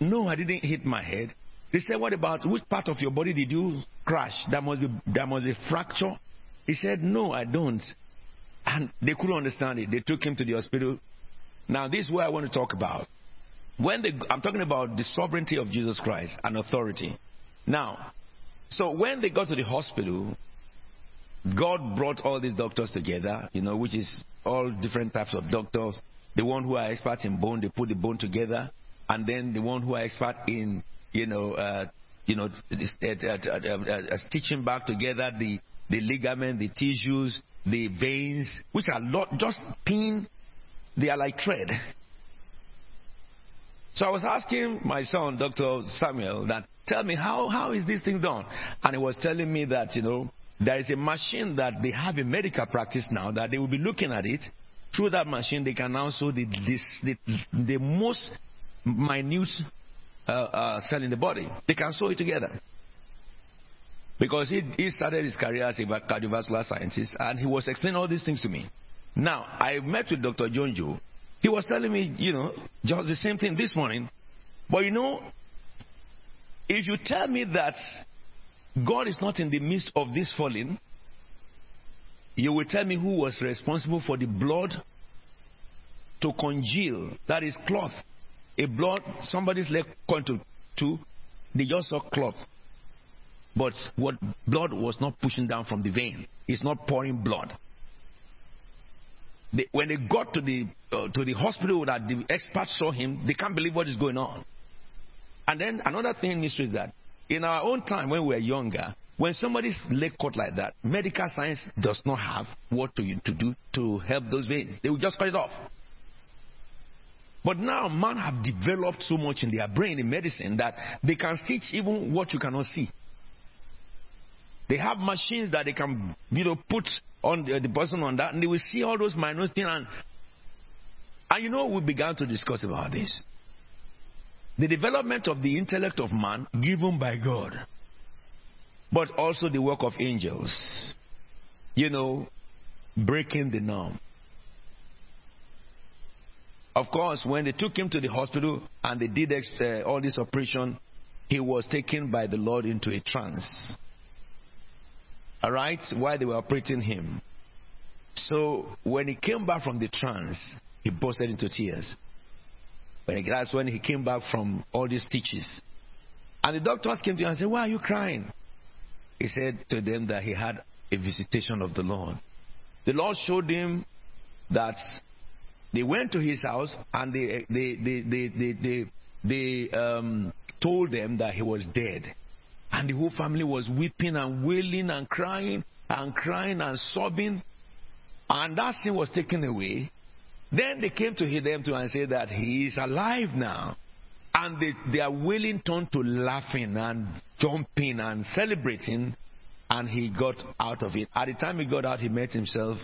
No, I didn't hit my head. They said, What about which part of your body did you crash? That must be that must be fracture. He said, No, I don't. And they couldn't understand it. They took him to the hospital. Now, this is what I want to talk about. When they, I'm talking about the sovereignty of Jesus Christ and authority. Now, so when they got to the hospital, God brought all these doctors together, you know, which is all different types of doctors. The one who are experts in bone, they put the bone together and then the one who are expert in, you know, uh, you know, uh, uh, stitching back together the, the ligament, the tissues, the veins, which are not just pin, they are like thread. So I was asking my son, Dr. Samuel, that tell me how, how is this thing done? And he was telling me that, you know, there is a machine that they have in medical practice now that they will be looking at it. Through that machine, they can now also the, this, the, the most minute uh, uh, cell in the body. They can sew it together. Because he, he started his career as a cardiovascular scientist and he was explaining all these things to me. Now, I met with Dr. John Joe. He was telling me, you know, just the same thing this morning. But you know, if you tell me that God is not in the midst of this falling, you will tell me who was responsible for the blood to congeal, that is cloth, a blood, somebody's leg cut to two, they just saw cloth. But what blood was not pushing down from the vein. It's not pouring blood. They, when they got to the uh, to the hospital that the experts saw him, they can't believe what is going on. And then another thing mystery, is that in our own time when we were younger, when somebody's leg cut like that, medical science does not have what to, to do to help those veins. They will just cut it off. But now man have developed so much in their brain in medicine that they can stitch even what you cannot see. They have machines that they can, you know, put on the, the person on that, and they will see all those minute things. And, and you know, we began to discuss about this. the development of the intellect of man given by God, but also the work of angels. You know, breaking the norm. Of course, when they took him to the hospital and they did uh, all this operation, he was taken by the Lord into a trance. All right, while they were operating him. So when he came back from the trance, he bursted into tears. When he, that's when he came back from all these stitches. And the doctors came to him and said, Why are you crying? He said to them that he had a visitation of the Lord. The Lord showed him that they went to his house and they, they, they, they, they, they, they um, told them that he was dead. And the whole family was weeping and wailing and crying and crying and sobbing. And that sin was taken away. Then they came to them to and said that he is alive now. And they, their wailing turned to laughing and jumping and celebrating. And he got out of it. At the time he got out, he met himself.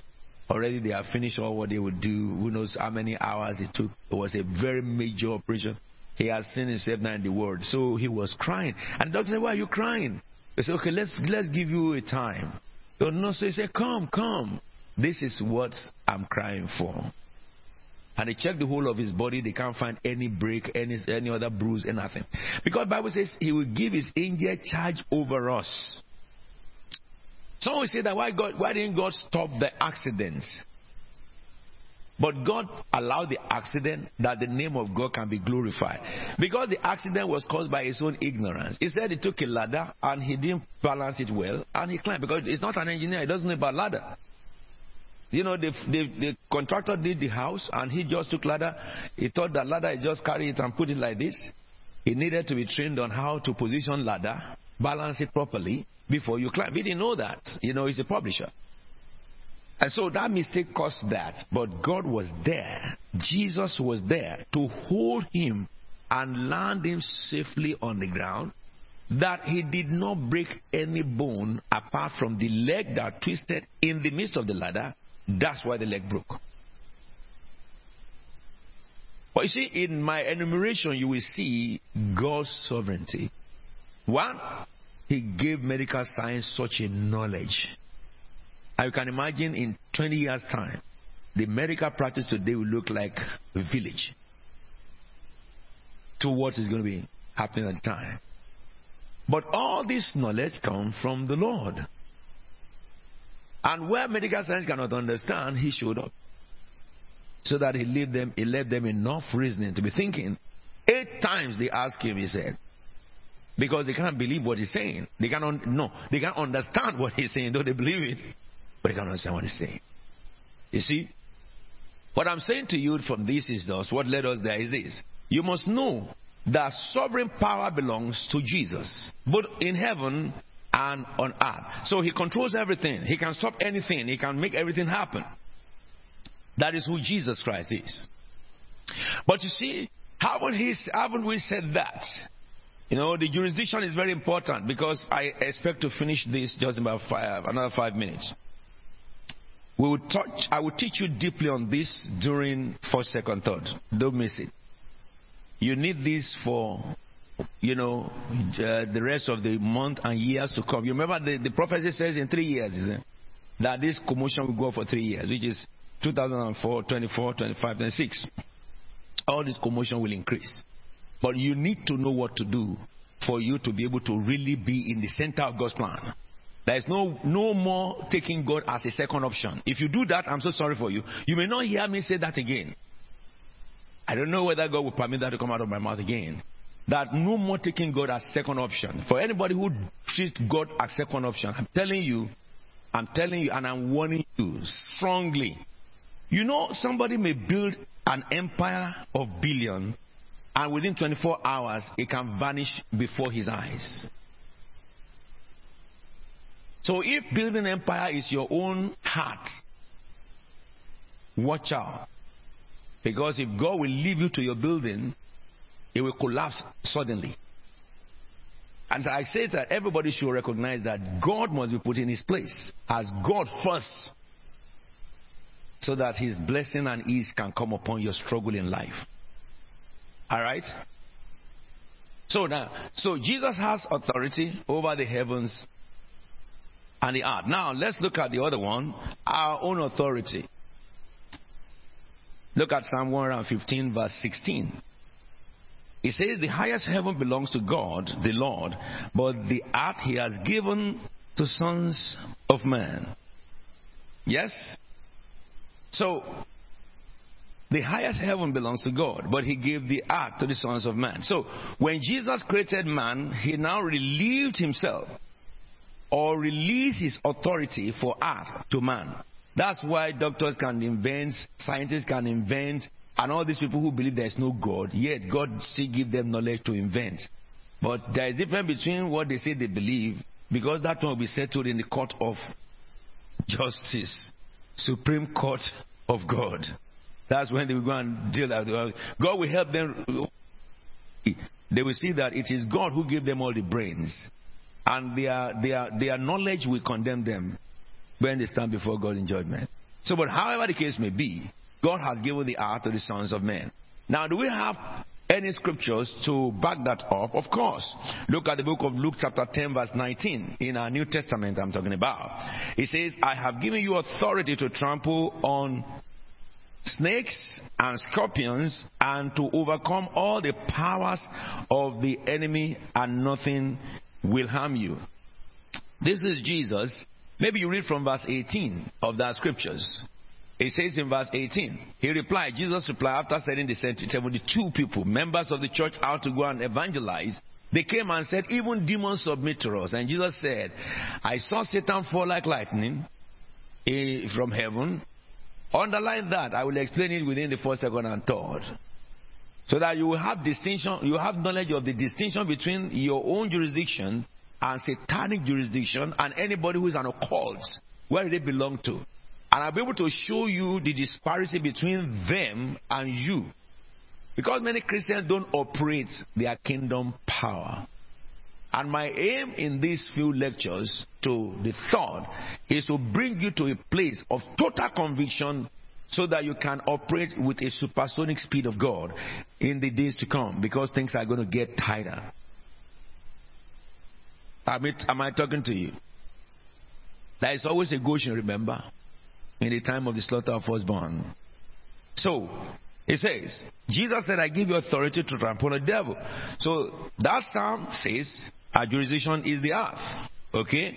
Already they have finished all what they would do. Who knows how many hours it took. It was a very major operation. He has seen himself now in the world. So he was crying. And the doctor said, Why are you crying? They said, Okay, let's let's give you a time. The nurse said, Come, come. This is what I'm crying for. And they checked the whole of his body. They can't find any break, any any other bruise, anything. Because Bible says he will give his angel charge over us. Some will say that why God why didn't God stop the accidents? But God allowed the accident that the name of God can be glorified. Because the accident was caused by his own ignorance. He said he took a ladder and he didn't balance it well and he climbed. Because he's not an engineer, he doesn't know about ladder. You know, the, the, the contractor did the house and he just took ladder. He thought that ladder, he just carry it and put it like this. He needed to be trained on how to position ladder, balance it properly before you climb. We didn't know that. You know, he's a publisher. And so that mistake caused that. But God was there. Jesus was there to hold him and land him safely on the ground. That he did not break any bone apart from the leg that twisted in the midst of the ladder. That's why the leg broke. But you see, in my enumeration, you will see God's sovereignty. One, He gave medical science such a knowledge you can imagine in 20 years' time, the medical practice today will look like a village to what is going to be happening at the time. But all this knowledge comes from the Lord. And where medical science cannot understand, he showed up. So that he left them, he left them enough reasoning to be thinking. Eight times they asked him, he said. Because they can't believe what he's saying. They cannot no, they can't understand what he's saying, though they believe it. But they can't understand what he's saying. You see? What I'm saying to you from this is thus, what led us there is this. You must know that sovereign power belongs to Jesus, both in heaven and on earth. So he controls everything. He can stop anything. He can make everything happen. That is who Jesus Christ is. But you see, haven't, he, haven't we said that? You know, the jurisdiction is very important because I expect to finish this just in about five, another five minutes. We will touch, I will teach you deeply on this during first, second, third. Don't miss it. You need this for, you know, uh, the rest of the month and years to come. You remember the, the prophecy says in three years that this commotion will go for three years, which is 2004, 24, 25, 26. All this commotion will increase. But you need to know what to do for you to be able to really be in the center of God's plan. There is no, no more taking God as a second option. If you do that, I'm so sorry for you. You may not hear me say that again. I don't know whether God will permit that to come out of my mouth again. That no more taking God as second option. For anybody who treats God as second option, I'm telling you, I'm telling you, and I'm warning you strongly. You know, somebody may build an empire of billion, and within 24 hours, it can vanish before his eyes. So if building empire is your own heart, watch out. Because if God will leave you to your building, it will collapse suddenly. And I say that everybody should recognize that God must be put in his place as God first. So that his blessing and ease can come upon your struggle in life. Alright? So now, so Jesus has authority over the heavens and the earth. Now let's look at the other one, our own authority. Look at Psalm 115, verse 16. It says, The highest heaven belongs to God, the Lord, but the earth he has given to sons of man. Yes? So, the highest heaven belongs to God, but he gave the earth to the sons of man. So, when Jesus created man, he now relieved himself or released his authority for earth to man. That's why doctors can invent, scientists can invent, and all these people who believe there is no God, yet God still give them knowledge to invent. But there is a difference between what they say they believe, because that one will be settled in the court of justice, Supreme Court of God. That's when they will go and deal with God will help them. They will see that it is God who gave them all the brains, and their their their knowledge will condemn them when they stand before God in judgment. So, but however the case may be, God has given the earth to the sons of men. Now, do we have any scriptures to back that up? Of course. Look at the book of Luke, chapter 10, verse 19, in our New Testament, I'm talking about. It says, I have given you authority to trample on snakes and scorpions and to overcome all the powers of the enemy, and nothing will harm you. This is Jesus. Maybe you read from verse 18 of that scriptures. It says in verse 18, he replied, Jesus replied after sending the 72 people, members of the church, out to go and evangelize. They came and said, even demons submit to us. And Jesus said, I saw Satan fall like lightning eh, from heaven. Underline that. I will explain it within the first, second, and third. So that you will have distinction, you have knowledge of the distinction between your own jurisdiction and satanic jurisdiction and anybody who is an occult. Where they belong to? And I'll be able to show you the disparity between them and you. Because many Christians don't operate their kingdom power. And my aim in these few lectures to the third is to bring you to a place of total conviction so that you can operate with a supersonic speed of God in the days to come because things are going to get tighter. Am I, am I talking to you? There is always a Goshen, remember? in the time of the slaughter of firstborn. So, it says, Jesus said, I give you authority to trample the devil. So, that psalm says, our jurisdiction is the earth. Okay?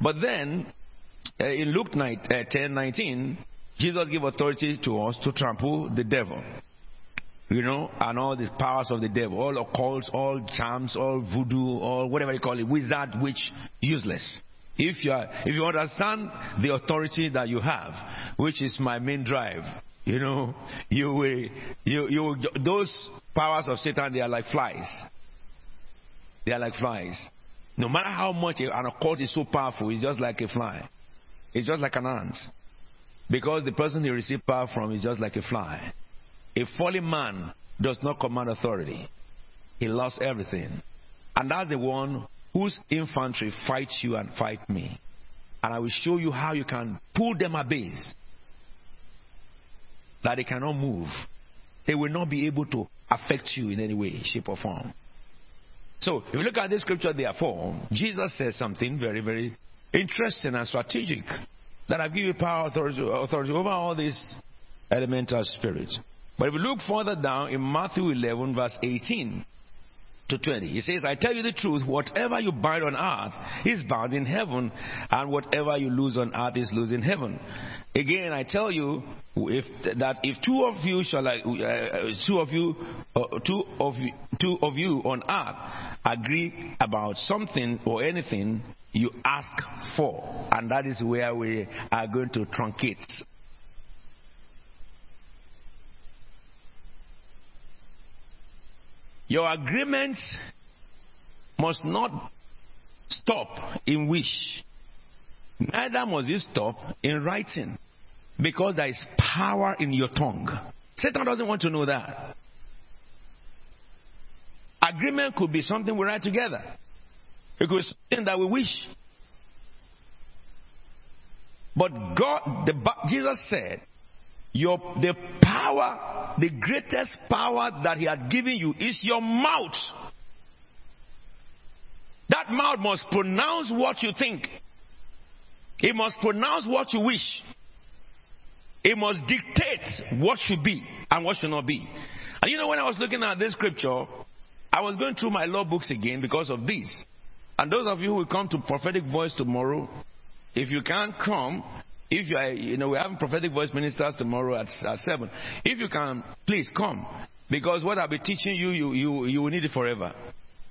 But then, uh, in Luke 9, uh, 10 19, Jesus gave authority to us to trample the devil. You know, and all these powers of the devil, all occults, all charms, all voodoo, all whatever you call it, wizard, witch, useless. If you, are, if you understand the authority that you have, which is my main drive, you know, you will, you, you, those powers of Satan, they are like flies. They are like flies. No matter how much an occult is so powerful, it's just like a fly. It's just like an ant. Because the person he received power from is just like a fly. A fallen man does not command authority. He lost everything. And that's the one whose infantry fights you and fight me. And I will show you how you can pull them at base. That they cannot move. They will not be able to affect you in any way, shape, or form. So, if you look at this scripture, therefore, Jesus says something very, very interesting and strategic. That I've given you power, authority, authority over all these elemental spirits. But if you look further down in Matthew 11, verse 18, to 20. He says, I tell you the truth, whatever you bind on earth is bound in heaven, and whatever you lose on earth is loose in heaven. Again, I tell you if, that if two of you shall, uh, two of you, uh, two of you, two of you on earth agree about something or anything you ask for, and that is where we are going to truncate Your agreements must not stop in wish. Neither must it stop in writing. Because there is power in your tongue. Satan doesn't want to know that. Agreement could be something we write together. It could be something that we wish. But God, the, Jesus said, your, the power, the greatest power that He had given you is your mouth. That mouth must pronounce what you think. It must pronounce what you wish. It must dictate what should be and what should not be. And you know, when I was looking at this scripture, I was going through my law books again because of this. And those of you who will come to prophetic voice tomorrow, if you can't come, if you are, you know, we're having prophetic voice ministers tomorrow at, at 7. If you can, please come. Because what I'll be teaching you, you, you, you will need it forever.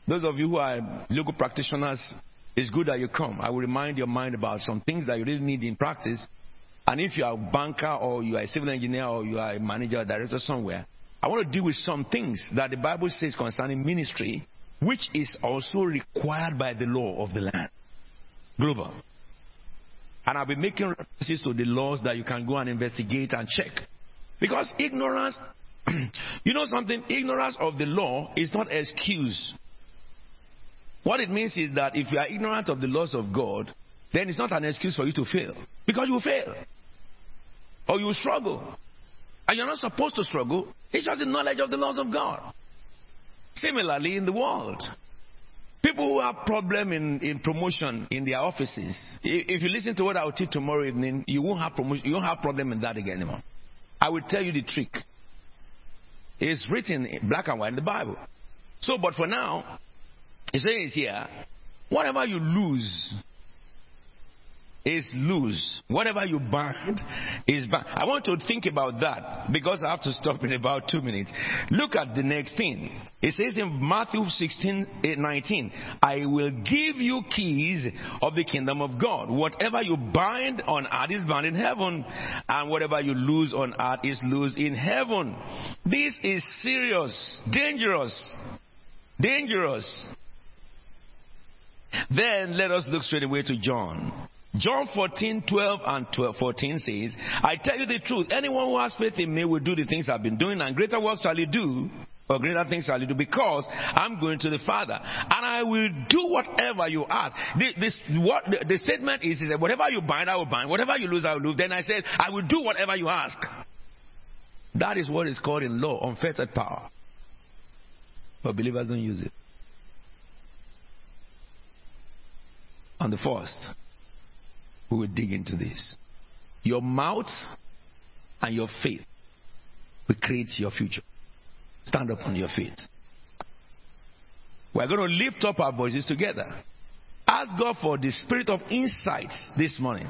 Those of you who are legal practitioners, it's good that you come. I will remind your mind about some things that you really need in practice. And if you are a banker or you are a civil engineer or you are a manager or director somewhere, I want to deal with some things that the Bible says concerning ministry, which is also required by the law of the land. Global. And I'll be making references to the laws that you can go and investigate and check. Because ignorance, you know something? Ignorance of the law is not excuse. What it means is that if you are ignorant of the laws of God, then it's not an excuse for you to fail. Because you fail. Or you struggle. And you're not supposed to struggle. It's just the knowledge of the laws of God. Similarly, in the world, people who have problem in, in promotion in their offices, if you listen to what I will teach tomorrow evening, you won't have promotion, you won't have problem in that again anymore. I will tell you the trick. It's written in black and white in the Bible. So, but for now, it says here, whatever you lose is lose. Whatever you bind is bind. I want to think about that because I have to stop in about two minutes. Look at the next thing. It says in Matthew 16, eh, 19, I will give you keys of the kingdom of God. Whatever you bind on earth is bound in heaven, and whatever you lose on earth is loose in heaven. This is serious, dangerous, dangerous. Then let us look straight away to John. John 14, 12 and 12, 14 says, I tell you the truth, anyone who has faith in me will do the things I've been doing, and greater works shall he do, or greater things shall he do, because I'm going to the Father, and I will do whatever you ask. The, this, what, the, the statement is, is that whatever you bind, I will bind. Whatever you lose, I will lose. Then I said, I will do whatever you ask. That is what is called in law unfettered power. But believers don't use it. On the first, we will dig into this. Your mouth and your faith will create your future. Stand up on your feet. We're going to lift up our voices together. Ask God for the spirit of insights this morning.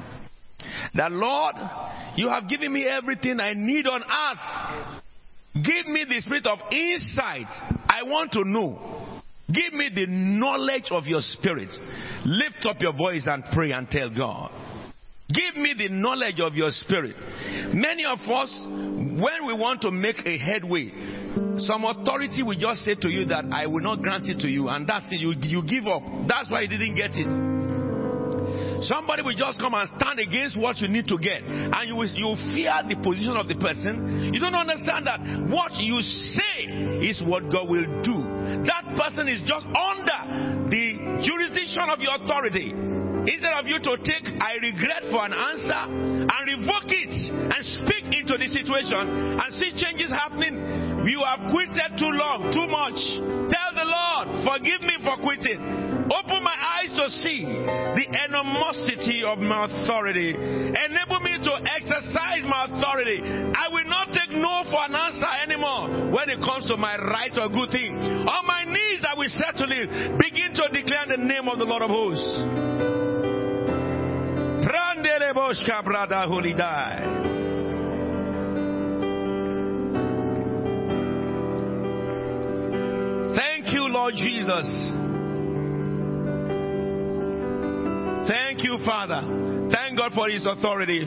That Lord, you have given me everything I need on earth. Give me the spirit of insight. I want to know. Give me the knowledge of your spirit. Lift up your voice and pray and tell God. Give me the knowledge of your spirit. Many of us, when we want to make a headway, some authority will just say to you that I will not grant it to you, and that's it. You, you give up. That's why you didn't get it. Somebody will just come and stand against what you need to get, and you will, you fear the position of the person. You don't understand that what you say is what God will do. That person is just under the jurisdiction of your authority. Instead of you to take, I regret for an answer and revoke it and speak into the situation and see changes happening. You have quitted too long, too much. Tell the Lord, forgive me for quitting. Open my eyes to see the enormosity of my authority. Enable me to exercise my authority. I will not take no for an answer anymore when it comes to my right or good thing. On my knees, I will settle it. Begin to declare the name of the Lord of hosts. Prandele boshka brada hulidai. Thank you, Lord Jesus. Thank you, Father. Thank God for His authority.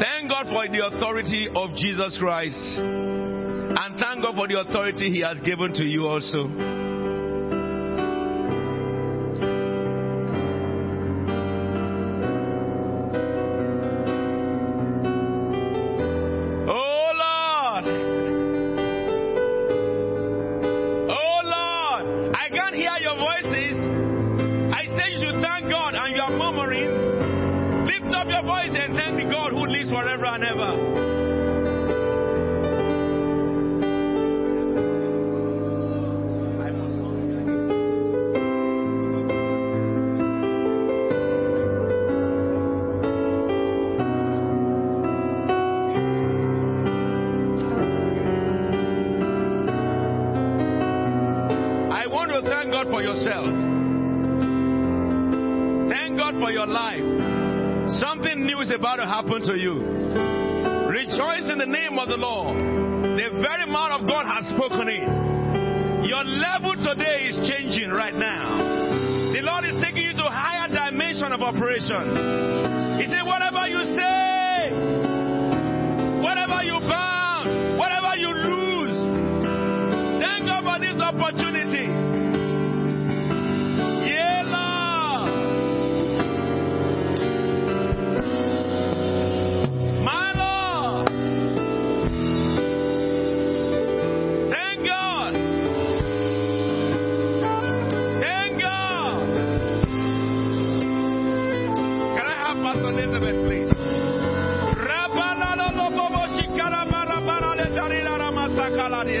Thank God for the authority of Jesus Christ. And thank God for the authority He has given to you also. Your life. Something new is about to happen to you. Rejoice in the name of the Lord. The very man of God has spoken it. Your level today is changing right now. The Lord is taking you to a higher dimension of operation. He said, whatever you say, whatever you bound, whatever you lose, thank God for this opportunity.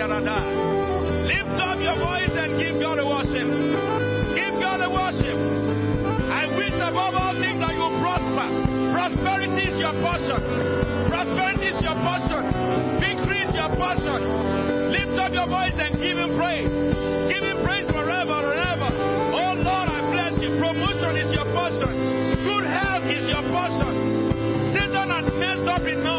Lift up your voice and give God a worship. Give God a worship. I wish above all things that you prosper. Prosperity is your portion. Prosperity is your portion. Victory is your portion. Lift up your voice and give Him praise. Give Him praise forever and ever. Oh Lord, I bless you. Promotion is your portion. Good health is your portion. Satan has messed up enough.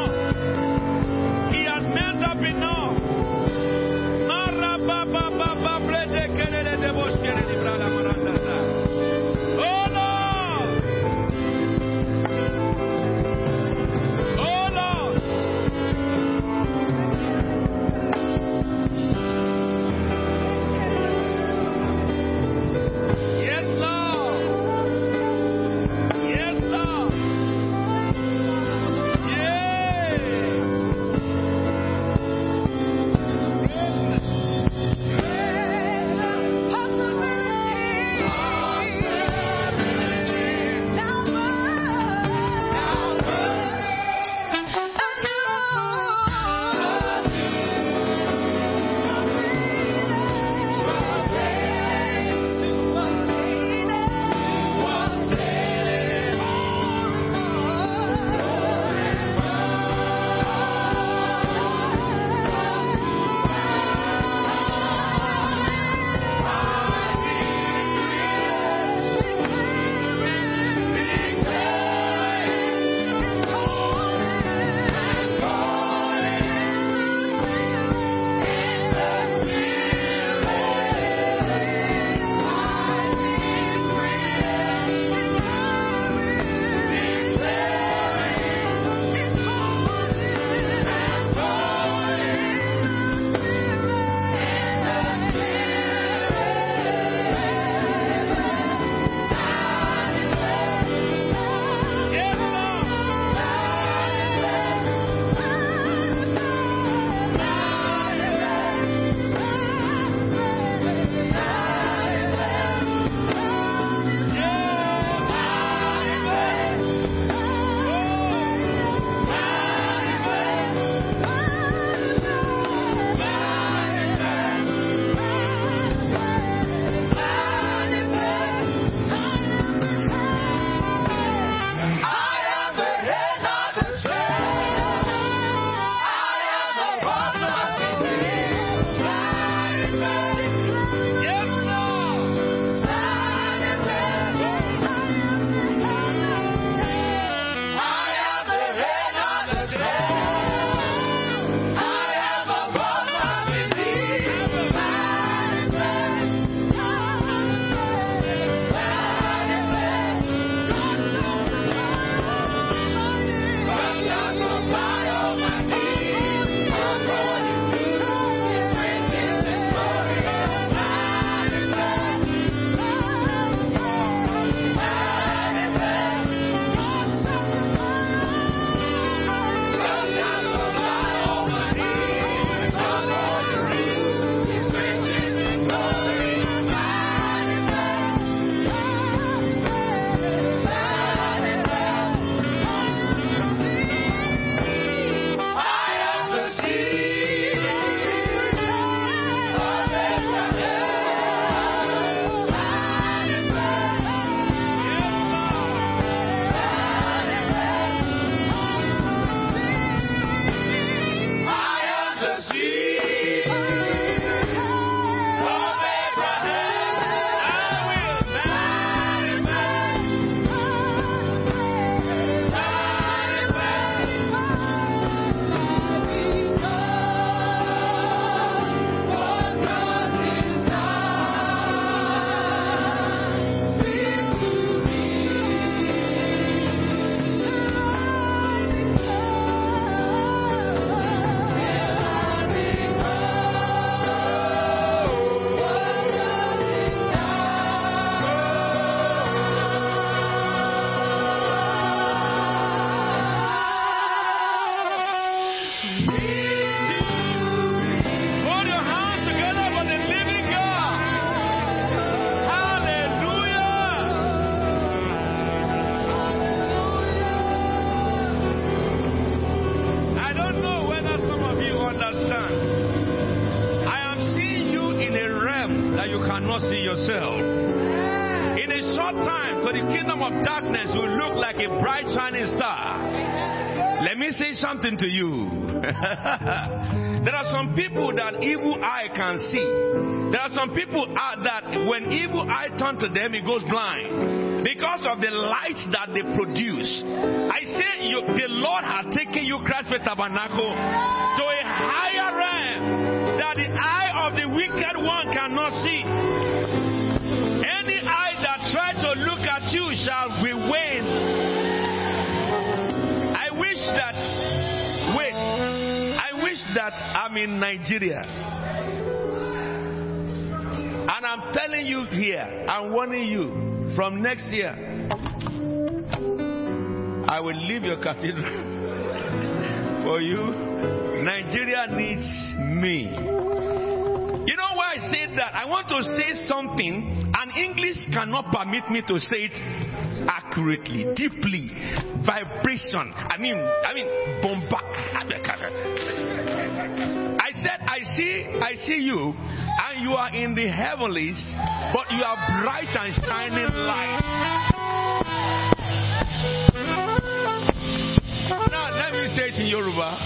Something to you. there are some people that evil eye can see. There are some people that when evil eye turn to them, it goes blind because of the light that they produce. I say you, the Lord has taken you, Christ Faith Tabernacle, to a higher realm that the eye of the wicked one cannot see. I'm in Nigeria. And I'm telling you here, I'm warning you, from next year, I will leave your cathedral for you. Nigeria needs me. You know why I say that? I want to say something, and English cannot permit me to say it accurately, deeply, vibration. I mean, I mean, bomba. Said, I see, I see you, and you are in the heavenlies, but you are bright and shining light. Now, let me say it in Yoruba.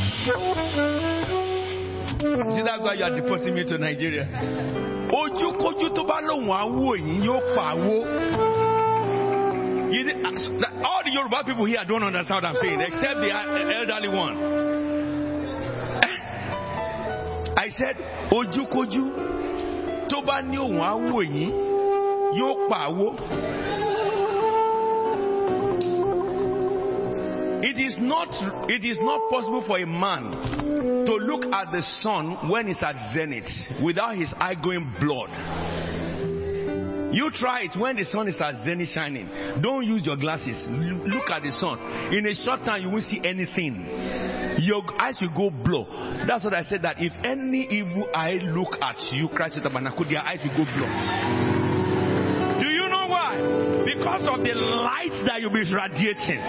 See, that's why you are deporting me to Nigeria. Ojúkójú tó bá lóun àwò yìí yóò pa. You uh, All the Yoruba people here don't understand what I'm saying, except the uh, elderly one. I said, ojúkójú tó bá ní òun yóò pa. It is not it is not possible for a man to look at the sun when it's at zenith without his eye going blood. You try it when the sun is at zenith shining. Don't use your glasses. Look at the sun. In a short time, you won't see anything. Your eyes will go blow. That's what I said. That if any evil eye look at you, Christ Tabernacle, their eyes will go blow. Do you know why? Because of the light that you'll be radiating.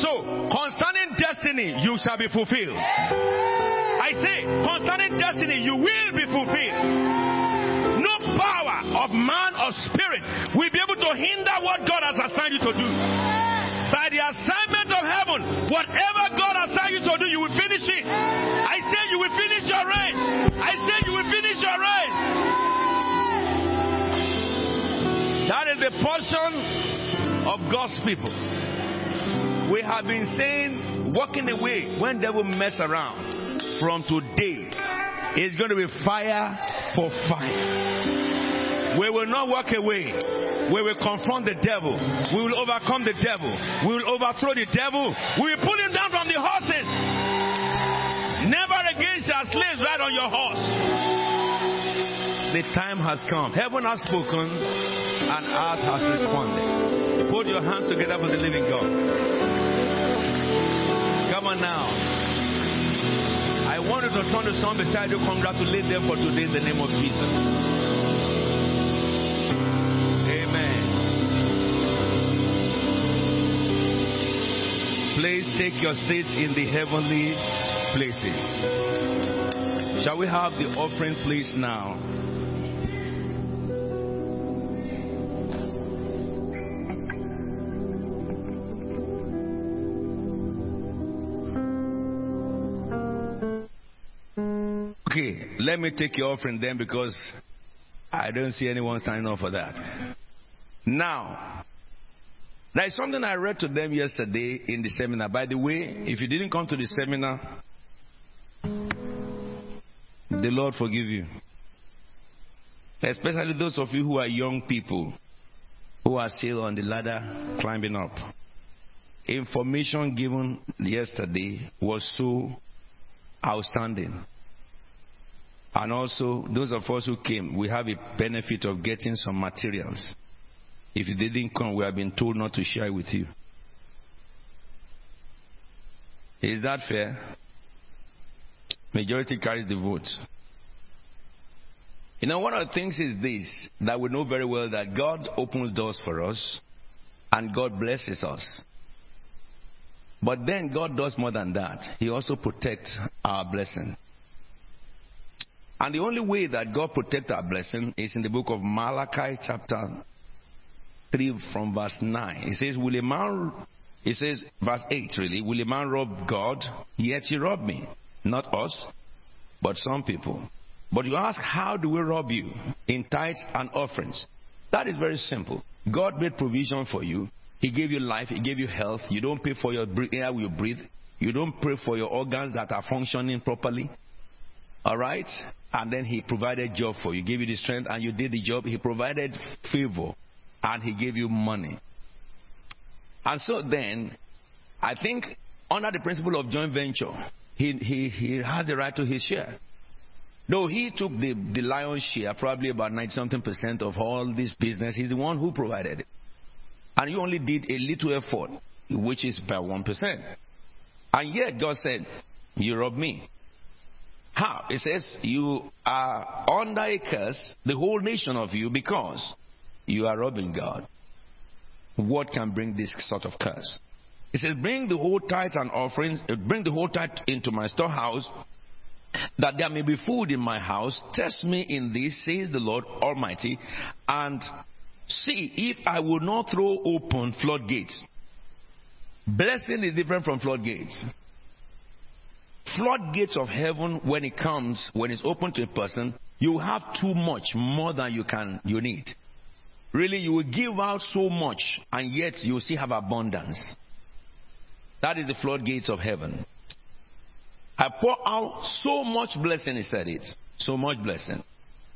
So, concerning destiny, you shall be fulfilled. I say, concerning destiny, you will be fulfilled. No power of man or spirit will be able to hinder what God has assigned you to do. By the assignment whatever God assigned you to do, you will finish it. I say you will finish your race. I say you will finish your race. That is the portion of God's people. We have been saying, walking away when devil mess around. From today, it's going to be fire for fire. We will not walk away. We will confront the devil. We will overcome the devil. We will overthrow the devil. We will pull him down from the horses. Never again shall slaves ride on your horse. The time has come. Heaven has spoken and earth has responded. Put your hands together for the living God. Come on now. I want you to turn to someone beside you, congratulate them for today in the name of Jesus. Please take your seats in the heavenly places. Shall we have the offering, please, now? Okay, let me take your offering then because I don't see anyone signing up for that. Now, there is something I read to them yesterday in the seminar. By the way, if you didn't come to the seminar, the Lord forgive you. Especially those of you who are young people who are still on the ladder climbing up. Information given yesterday was so outstanding. And also, those of us who came, we have a benefit of getting some materials. If you didn't come, we have been told not to share with you. Is that fair? Majority carries the vote. You know, one of the things is this that we know very well that God opens doors for us and God blesses us. But then God does more than that. He also protects our blessing. And the only way that God protects our blessing is in the book of Malachi, chapter 3, from verse 9. It says, Will a man, it says, verse 8 really, will a man rob God? Yet he robbed me. Not us, but some people. But you ask, How do we rob you? In tithes and offerings. That is very simple. God made provision for you. He gave you life. He gave you health. You don't pay for your air you breathe. You don't pray for your organs that are functioning properly. All right? And then he provided job for you. He gave you the strength and you did the job. He provided favor and he gave you money. And so then, I think under the principle of joint venture, he, he, he has the right to his share. Though he took the, the lion's share, probably about 90 something percent of all this business, he's the one who provided it. And you only did a little effort, which is by 1%. And yet God said, You rob me. How? It says, You are under a curse, the whole nation of you, because you are robbing God. What can bring this sort of curse? He says, Bring the whole tithe and offerings, uh, bring the whole tithe into my storehouse, that there may be food in my house. Test me in this, says the Lord Almighty, and see if I will not throw open floodgates Blessing is different from floodgates. Floodgates of heaven, when it comes, when it's open to a person, you have too much more than you can you need. Really, you will give out so much, and yet you will still have abundance. That is the floodgates of heaven. I pour out so much blessing, he said it, so much blessing,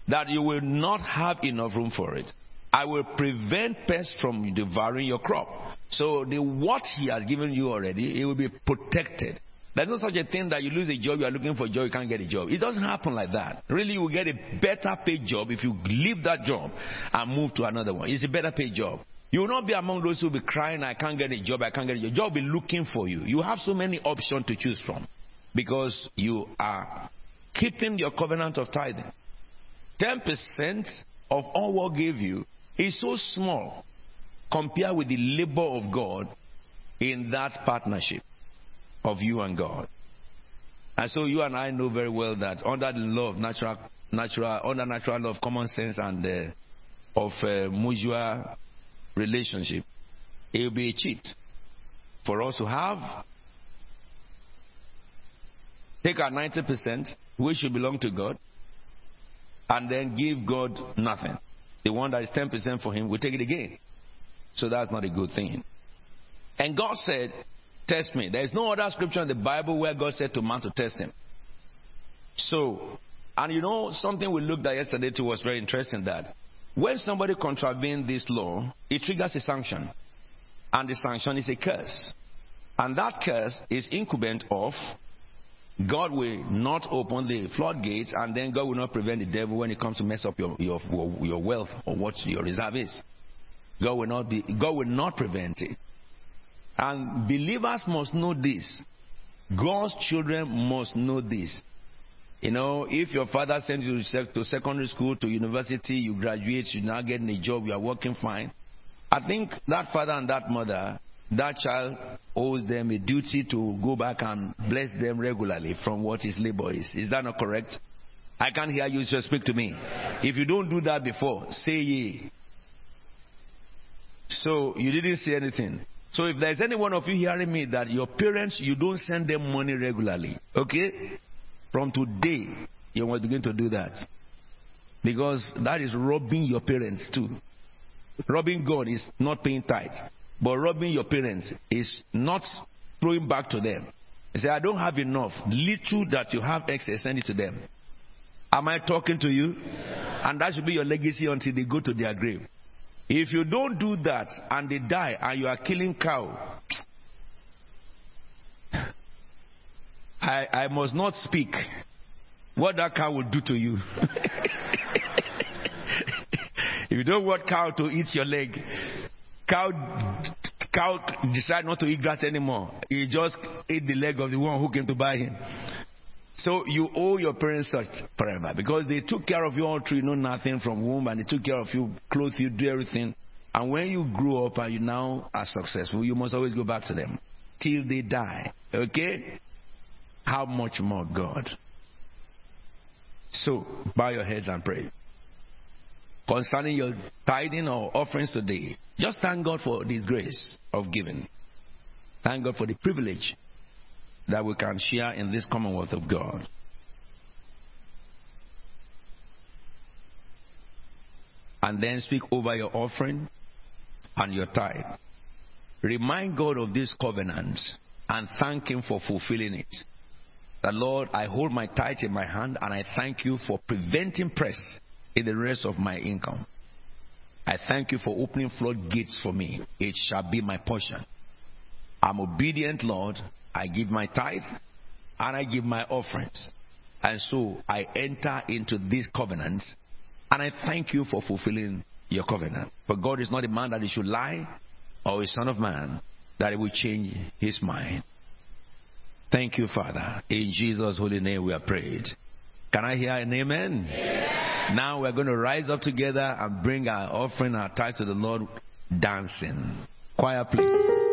that you will not have enough room for it. I will prevent pests from devouring your crop. So the what he has given you already, it will be protected. There's no such a thing that you lose a job, you are looking for a job, you can't get a job. It doesn't happen like that. Really, you will get a better paid job if you leave that job and move to another one. It's a better paid job. You will not be among those who will be crying, I can't get a job, I can't get a job. Job will be looking for you. You have so many options to choose from because you are keeping your covenant of tithing. 10% of all what gave you is so small compared with the labor of God in that partnership of you and God. And so you and I know very well that under the law of natural, natural under natural law of common sense and uh, of uh, mutual relationship, it will be a cheat for us to have take our 90%, which should belong to God, and then give God nothing. The one that is 10% for him will take it again. So that's not a good thing. And God said, Test me. There is no other scripture in the Bible where God said to man to test him. So, and you know, something we looked at yesterday too was very interesting that when somebody contravenes this law, it triggers a sanction. And the sanction is a curse. And that curse is incumbent of God will not open the floodgates, and then God will not prevent the devil when it comes to mess up your, your, your wealth or what your reserve is. God will not be, God will not prevent it. And believers must know this. God's children must know this. You know, if your father sends you to secondary school, to university, you graduate, you now getting a job, you are working fine. I think that father and that mother that child owes them a duty to go back and bless them regularly from what his labor is. Is that not correct? I can't hear you, so speak to me. If you don't do that before, say ye. So you didn't say anything. So if there's any one of you hearing me that your parents, you don't send them money regularly, okay? From today, you must begin to do that. Because that is robbing your parents too. Robbing God is not paying tithes. But robbing your parents is not throwing back to them. You say, I don't have enough. Little that you have excess, send it to them. Am I talking to you? And that should be your legacy until they go to their grave. If you don't do that and they die and you are killing cow, I, I must not speak what that cow will do to you. if you don't want cow to eat your leg, cow cow decide not to eat grass anymore. He just ate the leg of the one who came to buy him. So you owe your parents such forever because they took care of you all through you know nothing from womb and they took care of you, clothed you, do everything. And when you grow up and you now are successful, you must always go back to them till they die. Okay? How much more God? So, bow your heads and pray. Concerning your tithing or offerings today, just thank God for this grace of giving. Thank God for the privilege that we can share in this commonwealth of God. And then speak over your offering and your tithe. Remind God of these covenants and thank Him for fulfilling it. The Lord, I hold my tithe in my hand and I thank you for preventing press in the rest of my income. I thank you for opening floodgates for me. It shall be my portion. I'm obedient, Lord. I give my tithe and I give my offerings. And so I enter into these covenants and I thank you for fulfilling your covenant. For God is not a man that he should lie or a son of man that he will change his mind. Thank you, Father. In Jesus' holy name we are prayed. Can I hear an amen? Yeah. Now we're going to rise up together and bring our offering, our tithes to the Lord dancing. Choir, please.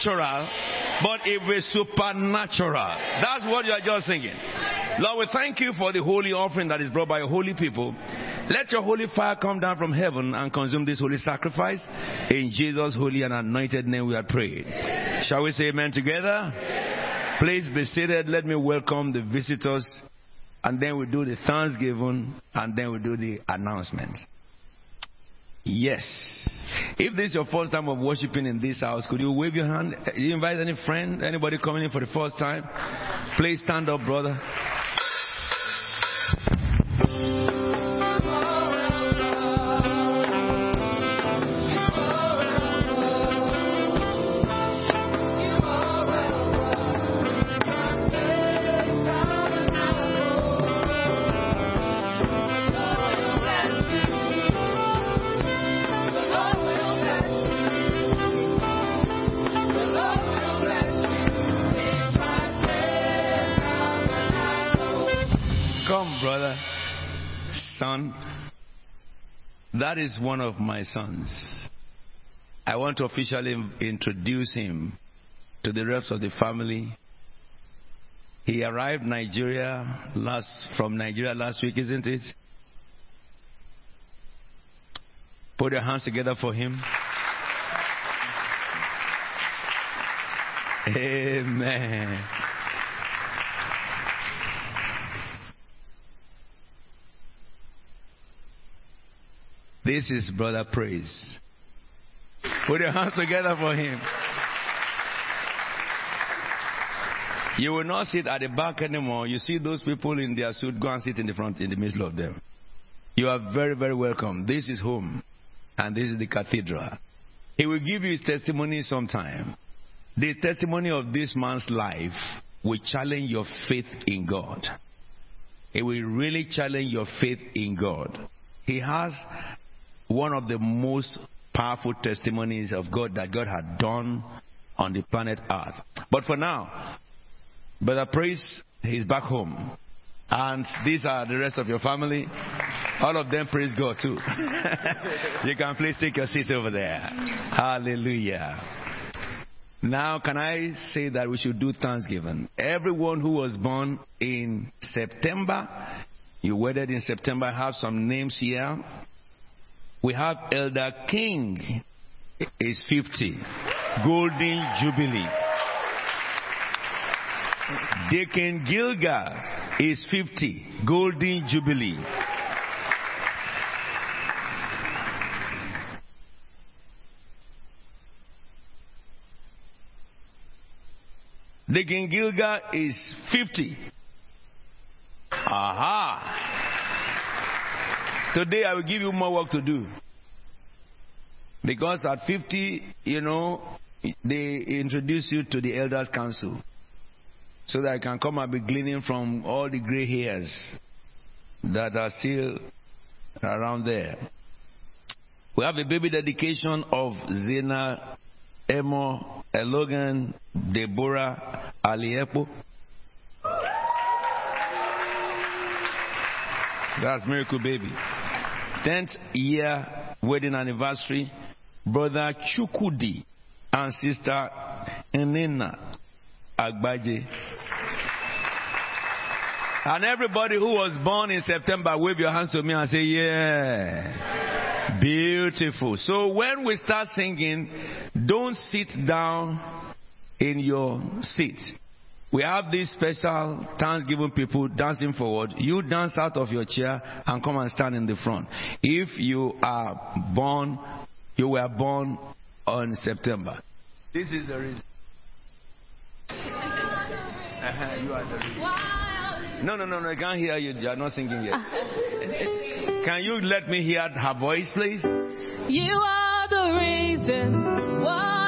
Natural, but will be supernatural. That's what you are just singing. Lord, we thank you for the holy offering that is brought by your holy people. Let your holy fire come down from heaven and consume this holy sacrifice. In Jesus' holy and anointed name we are prayed. Shall we say amen together? Please be seated. Let me welcome the visitors. And then we do the thanksgiving. And then we do the announcement. Yes. If this is your first time of worshiping in this house, could you wave your hand? You invite any friend, anybody coming in for the first time? Please stand up, brother. Come, brother, son. That is one of my sons. I want to officially introduce him to the rest of the family. He arrived Nigeria last from Nigeria last week, isn't it? Put your hands together for him. Amen. This is Brother Praise. Put your hands together for him. You will not sit at the back anymore. You see those people in their suit, go and sit in the front, in the middle of them. You are very, very welcome. This is home, and this is the cathedral. He will give you his testimony sometime. The testimony of this man's life will challenge your faith in God. It will really challenge your faith in God. He has one of the most powerful testimonies of God that God had done on the planet Earth. But for now, Brother Praise, he's back home. And these are the rest of your family. All of them praise God too. you can please take your seats over there. Hallelujah. Now, can I say that we should do Thanksgiving? Everyone who was born in September, you wedded in September, I have some names here. We have Elder King is 50. Golden Jubilee. Deacon Gilga is 50. Golden Jubilee. Deacon Gilga is 50. Aha. Today I will give you more work to do. Because at 50, you know, they introduce you to the Elders Council. So that I can come and be gleaning from all the gray hairs that are still around there. We have a baby dedication of Zena Emo Elogan Deborah Aliepo. That's Miracle Baby. 10th year wedding anniversary. Brother Chukudi and Sister Enina Agbaje. And everybody who was born in September, wave your hands to me and say, Yeah. Beautiful. So when we start singing, don't sit down in your seat. We have these special Thanksgiving people dancing forward. You dance out of your chair and come and stand in the front. If you are born, you were born on September. This is the reason. Uh-huh, you are the reason. No, no, no, no, I can't hear you. You are not singing yet. Can you let me hear her voice, please? You are the reason why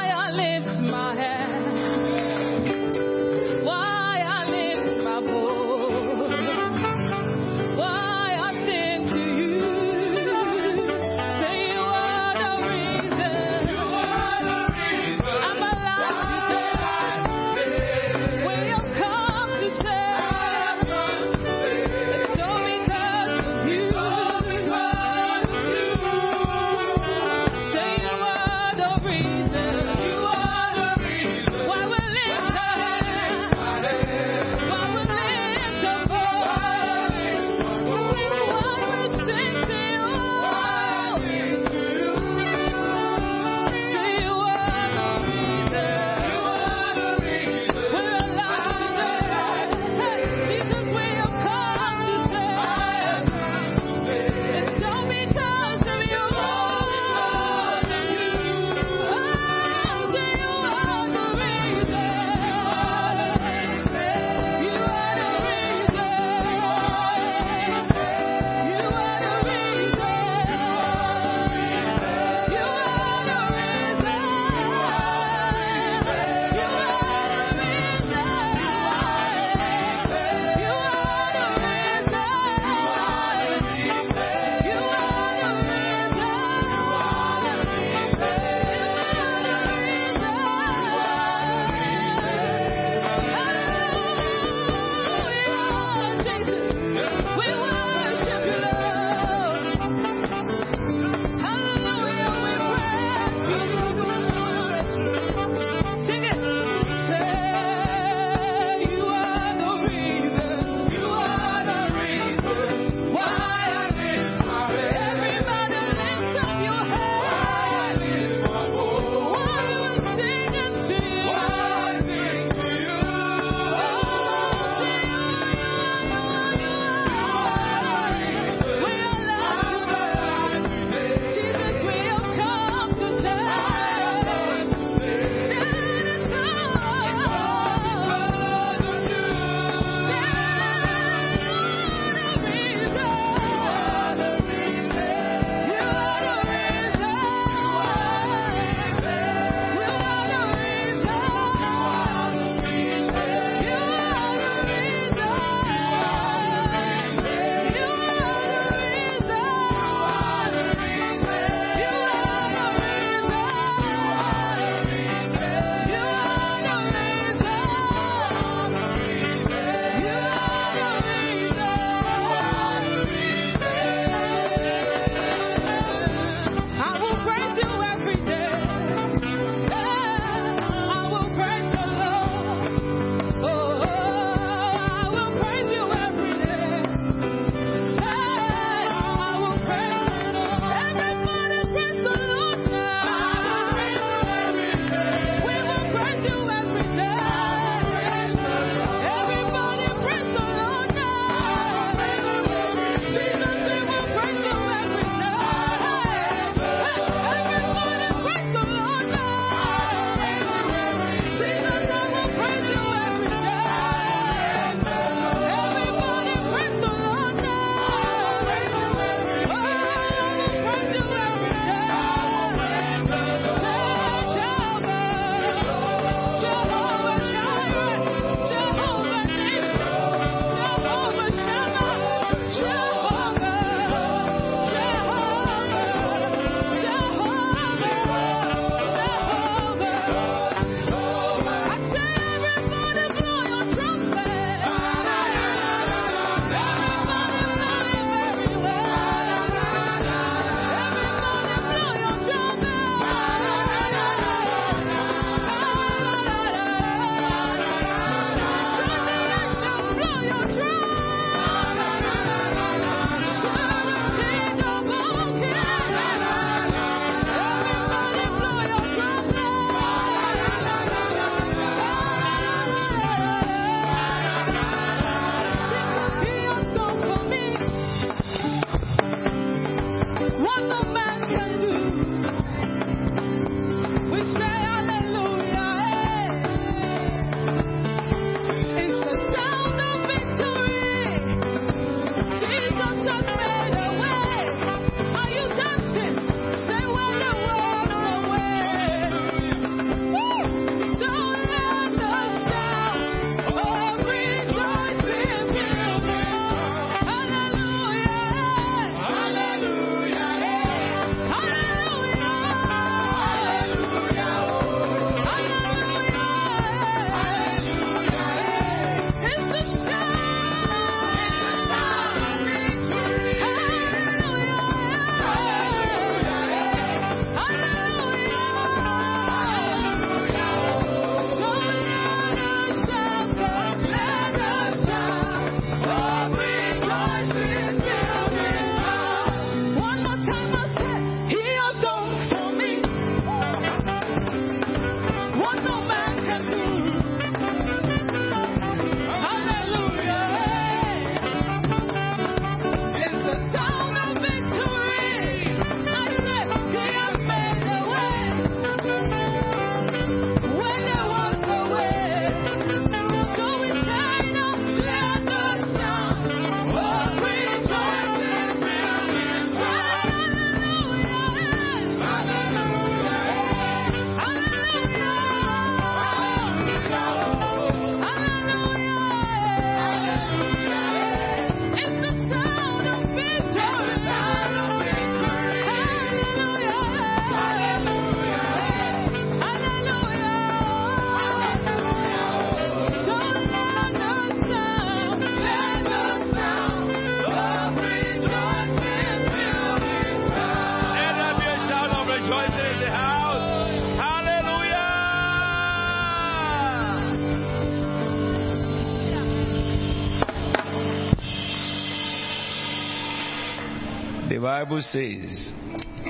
Bible says,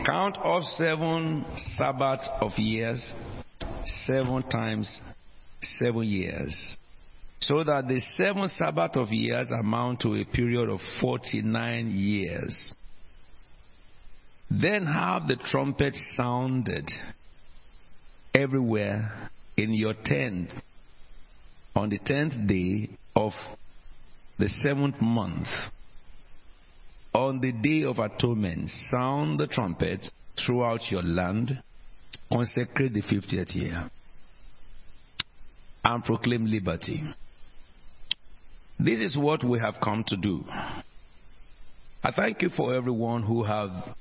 Count off seven Sabbaths of years, seven times seven years, so that the seven Sabbath of years amount to a period of 49 years. Then have the trumpet sounded everywhere in your tent on the tenth day of the seventh month. On the day of atonement, sound the trumpet throughout your land, consecrate the fiftieth year, and proclaim liberty. This is what we have come to do. I thank you for everyone who have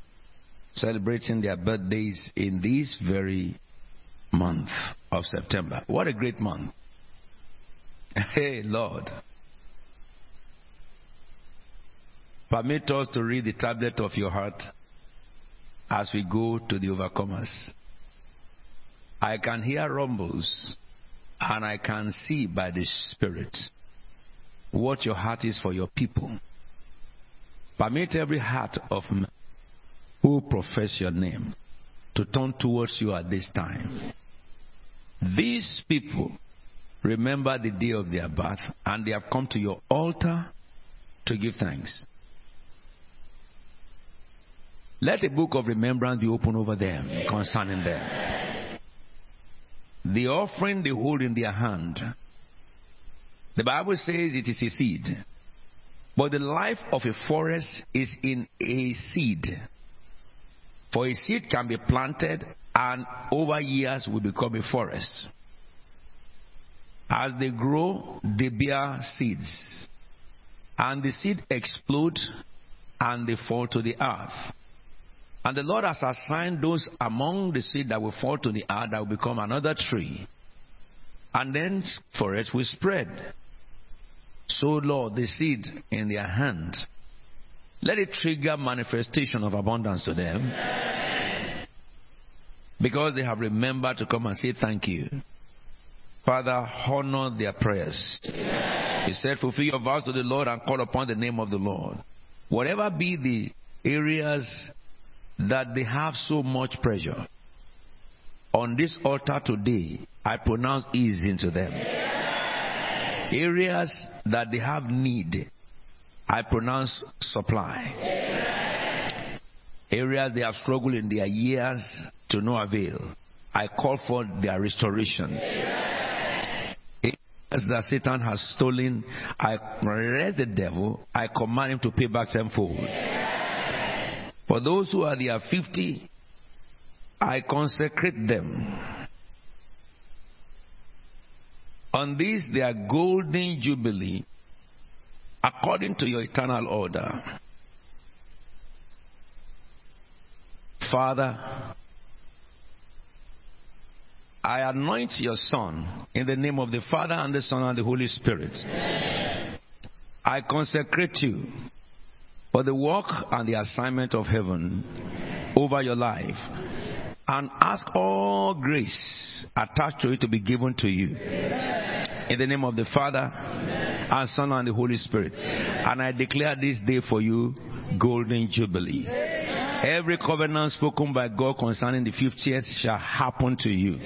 celebrating their birthdays in this very month of September. What a great month. Hey, Lord. Permit us to read the tablet of your heart as we go to the overcomers. I can hear rumbles and I can see by the Spirit what your heart is for your people. Permit every heart of man who profess your name to turn towards you at this time. These people remember the day of their birth and they have come to your altar to give thanks. Let a book of remembrance be opened over them concerning them. The offering they hold in their hand. The Bible says it is a seed. But the life of a forest is in a seed. For a seed can be planted and over years will become a forest. As they grow, they bear seeds. And the seed explode and they fall to the earth. And the Lord has assigned those among the seed that will fall to the earth that will become another tree. And then forest will spread. So, Lord, the seed in their hand, let it trigger manifestation of abundance to them. Because they have remembered to come and say thank you. Father, honor their prayers. He said, fulfill your vows to the Lord and call upon the name of the Lord. Whatever be the areas that they have so much pressure, on this altar today, I pronounce ease into them. Areas that they have need, I pronounce supply. Areas they have struggled in their years to no avail, I call for their restoration. Areas that Satan has stolen, I arrest the devil, I command him to pay back tenfold. For those who are their 50, I consecrate them. On this, their golden jubilee, according to your eternal order. Father, I anoint your Son in the name of the Father and the Son and the Holy Spirit. I consecrate you for the work and the assignment of heaven over your life and ask all grace attached to it to be given to you. In the name of the Father and Son and the Holy Spirit. And I declare this day for you golden jubilee. Every covenant spoken by God concerning the 50th shall happen to you.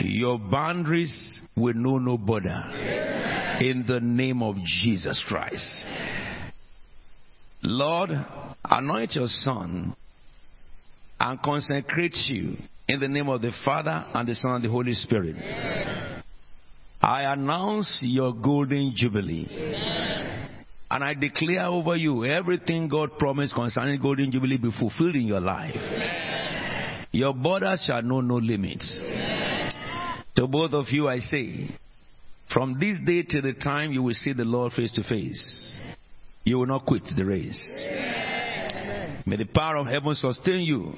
Your boundaries will know no border. In the name of Jesus Christ. Lord, anoint your son and consecrate you in the name of the Father and the Son and the Holy Spirit. I announce your golden jubilee. And I declare over you everything God promised concerning golden jubilee be fulfilled in your life. Your borders shall know no limits. To both of you I say, from this day till the time you will see the Lord face to face, you will not quit the race. May the power of heaven sustain you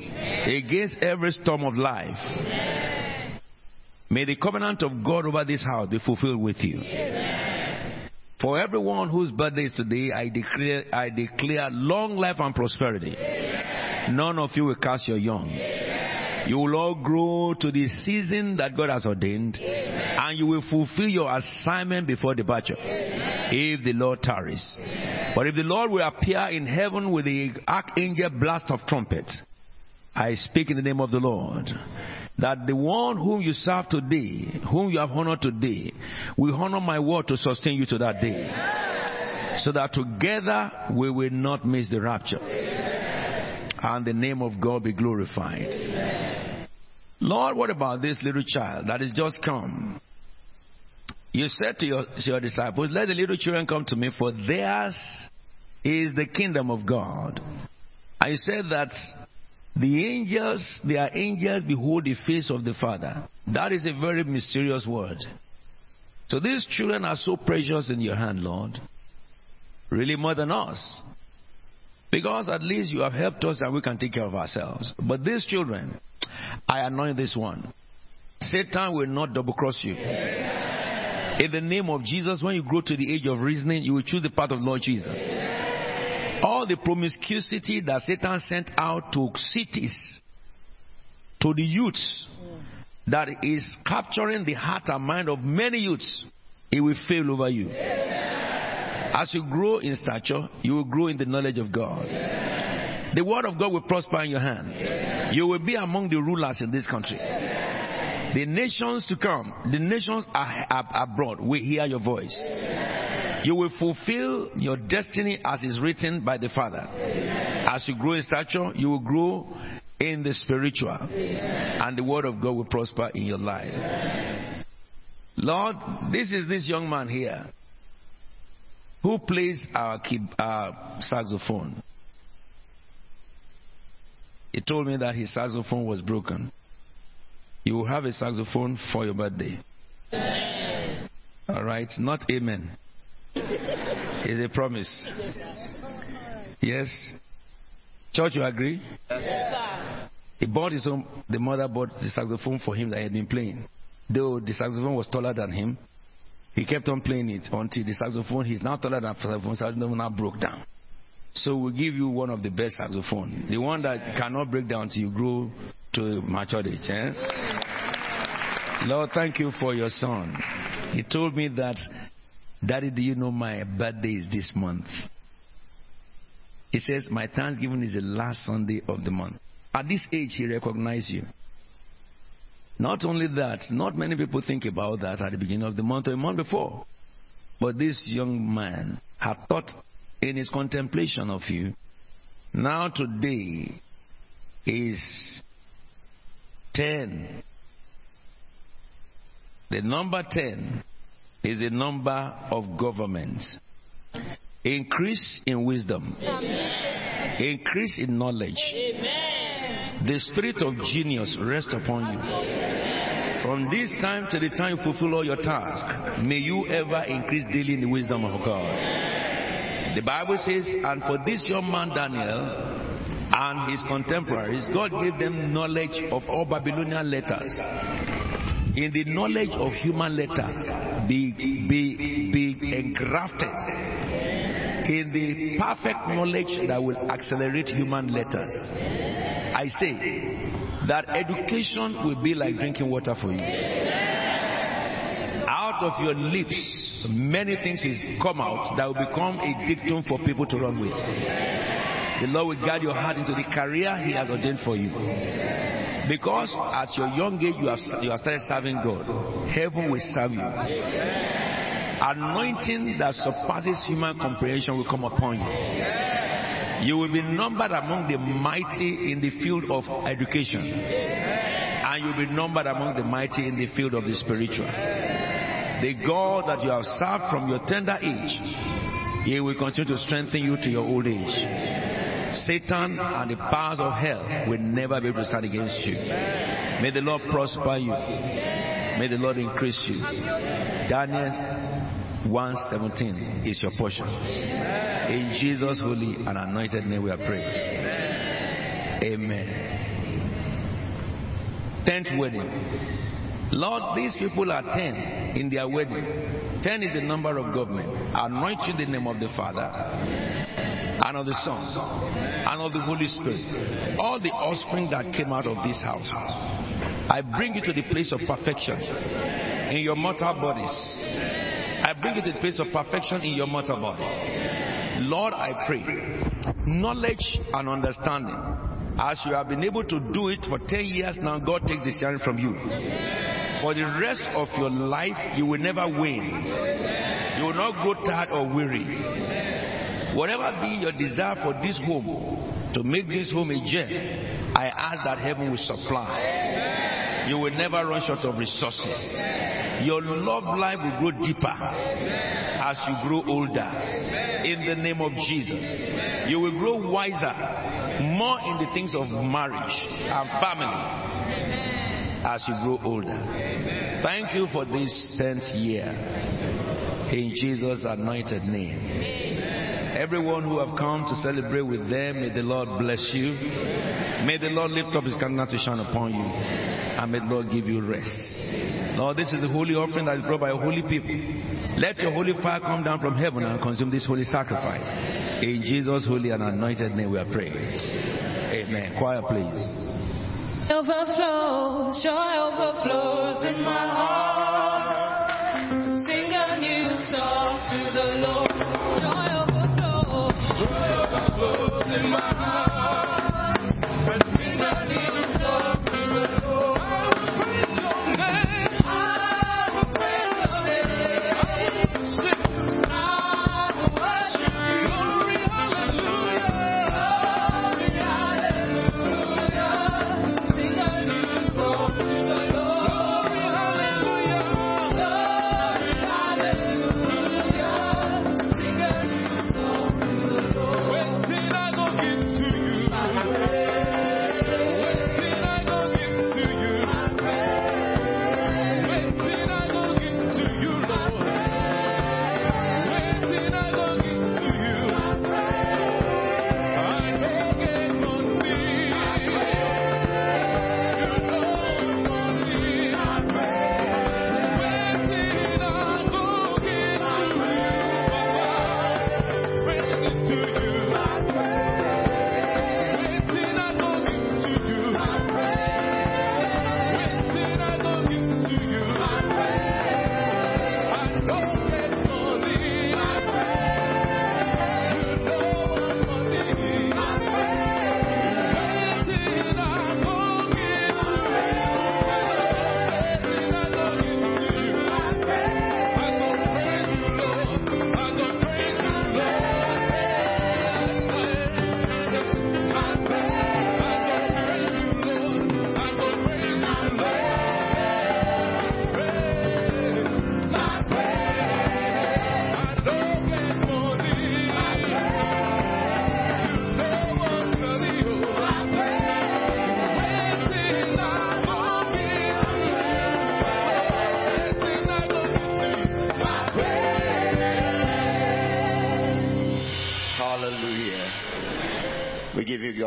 against every storm of life. May the covenant of God over this house be fulfilled with you. For everyone whose birthday is today, I declare, I declare long life and prosperity. None of you will cast your young. You will all grow to the season that God has ordained, and you will fulfill your assignment before departure, if the Lord tarries. But if the Lord will appear in heaven with the archangel blast of trumpet, I speak in the name of the Lord that the one whom you serve today, whom you have honored today, will honor my word to sustain you to that day. So that together we will not miss the rapture. And the name of God be glorified. Lord, what about this little child that has just come? You said to your, to your disciples, Let the little children come to me, for theirs is the kingdom of God. You said that the angels, they are angels, behold the face of the Father. That is a very mysterious word. So these children are so precious in your hand, Lord. Really more than us. Because at least you have helped us and we can take care of ourselves. But these children, I anoint this one. Satan will not double cross you. In the name of Jesus, when you grow to the age of reasoning, you will choose the path of Lord Jesus. All the promiscuity that Satan sent out to cities, to the youths, that is capturing the heart and mind of many youths, it will fail over you. As you grow in stature, you will grow in the knowledge of God. The word of God will prosper in your hand. You will be among the rulers in this country. The nations to come, the nations are, are, abroad will hear your voice. You will fulfill your destiny as is written by the Father. As you grow in stature, you will grow in the spiritual, and the word of God will prosper in your life. Lord, this is this young man here who plays our, key, our saxophone. He told me that his saxophone was broken. You will have a saxophone for your birthday. All right, not amen. It's a promise. Yes. Church, you agree? Yes, He bought his own, the mother bought the saxophone for him that he had been playing. Though the saxophone was taller than him, he kept on playing it until the saxophone, he's now taller than the saxophone, saxophone now broke down. So we'll give you one of the best saxophone. The one that cannot break down till you grow to mature age. Eh? Lord, thank you for your son. He told me that, Daddy, do you know my birthday is this month? He says, My Thanksgiving is the last Sunday of the month. At this age, he recognized you. Not only that, not many people think about that at the beginning of the month or a month before. But this young man had thought in his contemplation of you. Now today is 10. The number 10 is the number of government. Increase in wisdom. Amen. Increase in knowledge. Amen. The spirit of genius rest upon you. From this time to the time you fulfill all your tasks, may you ever increase daily in the wisdom of God. The Bible says, and for this young man Daniel and his contemporaries, God gave them knowledge of all Babylonian letters. In the knowledge of human letter, be, be, be engrafted in the perfect knowledge that will accelerate human letters. I say that education will be like drinking water for you. Out of your lips, many things will come out that will become a dictum for people to run with. The Lord will guide your heart into the career He has ordained for you. Because at your young age you have, you have started serving God, heaven will serve you anointing that surpasses human comprehension will come upon you. You will be numbered among the mighty in the field of education. And you'll be numbered among the mighty in the field of the spiritual. The God that you have served from your tender age, He will continue to strengthen you to your old age. Satan and the powers of hell will never be able to stand against you. May the Lord prosper you. May the Lord increase you. Daniel 117 is your portion. In Jesus' holy and anointed name we are praying. Amen. Tenth wedding. Lord, these people are ten in their wedding. Ten is the number of government. Anoint you the name of the Father and of the Son and of the Holy Spirit. All the offspring that came out of this house. I bring you to the place of perfection in your mortal bodies. I bring you to the place of perfection in your mortal body. Lord, I pray, knowledge and understanding. As you have been able to do it for 10 years now, God takes the sharing from you. For the rest of your life, you will never win. You will not grow tired or weary. Whatever be your desire for this home, to make this home a gem, I ask that heaven will supply. You will never run short of resources. Your love life will grow deeper as you grow older. In the name of Jesus. You will grow wiser, more in the things of marriage and family as you grow older. Thank you for this 10th year. In Jesus' anointed name. Everyone who have come to celebrate with them, may the Lord bless you. May the Lord lift up his countenance to shine upon you. And may the Lord give you rest. Lord, this is the holy offering that is brought by holy people. Let your holy fire come down from heaven and consume this holy sacrifice. In Jesus' holy and anointed name we are praying. Amen. Choir, please. Overflows, joy overflows in my heart.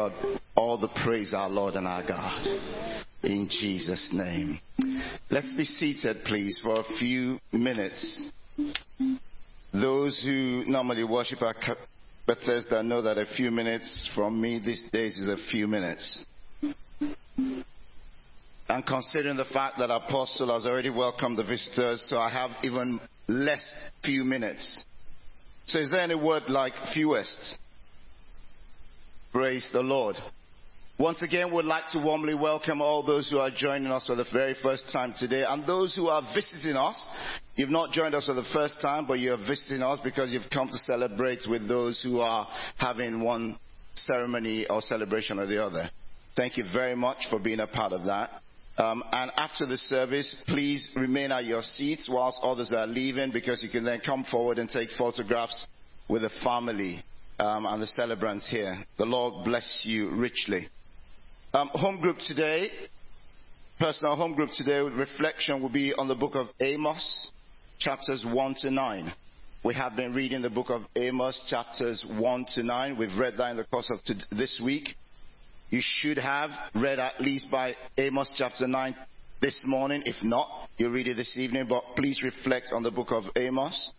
God, all the praise, our Lord and our God. In Jesus' name. Let's be seated, please, for a few minutes. Those who normally worship at Bethesda know that a few minutes from me these days is a few minutes. And considering the fact that Apostle has already welcomed the visitors, so I have even less few minutes. So is there any word like fewest? Praise the Lord. Once again, we'd like to warmly welcome all those who are joining us for the very first time today and those who are visiting us. You've not joined us for the first time, but you're visiting us because you've come to celebrate with those who are having one ceremony or celebration or the other. Thank you very much for being a part of that. Um, and after the service, please remain at your seats whilst others are leaving because you can then come forward and take photographs with the family um, and the celebrants here. The Lord bless you richly. Um, home group today, personal home group today, with reflection will be on the book of Amos, chapters 1 to 9. We have been reading the book of Amos, chapters 1 to 9. We've read that in the course of this week. You should have read at least by Amos chapter 9 this morning. If not, you'll read it this evening. But please reflect on the book of Amos.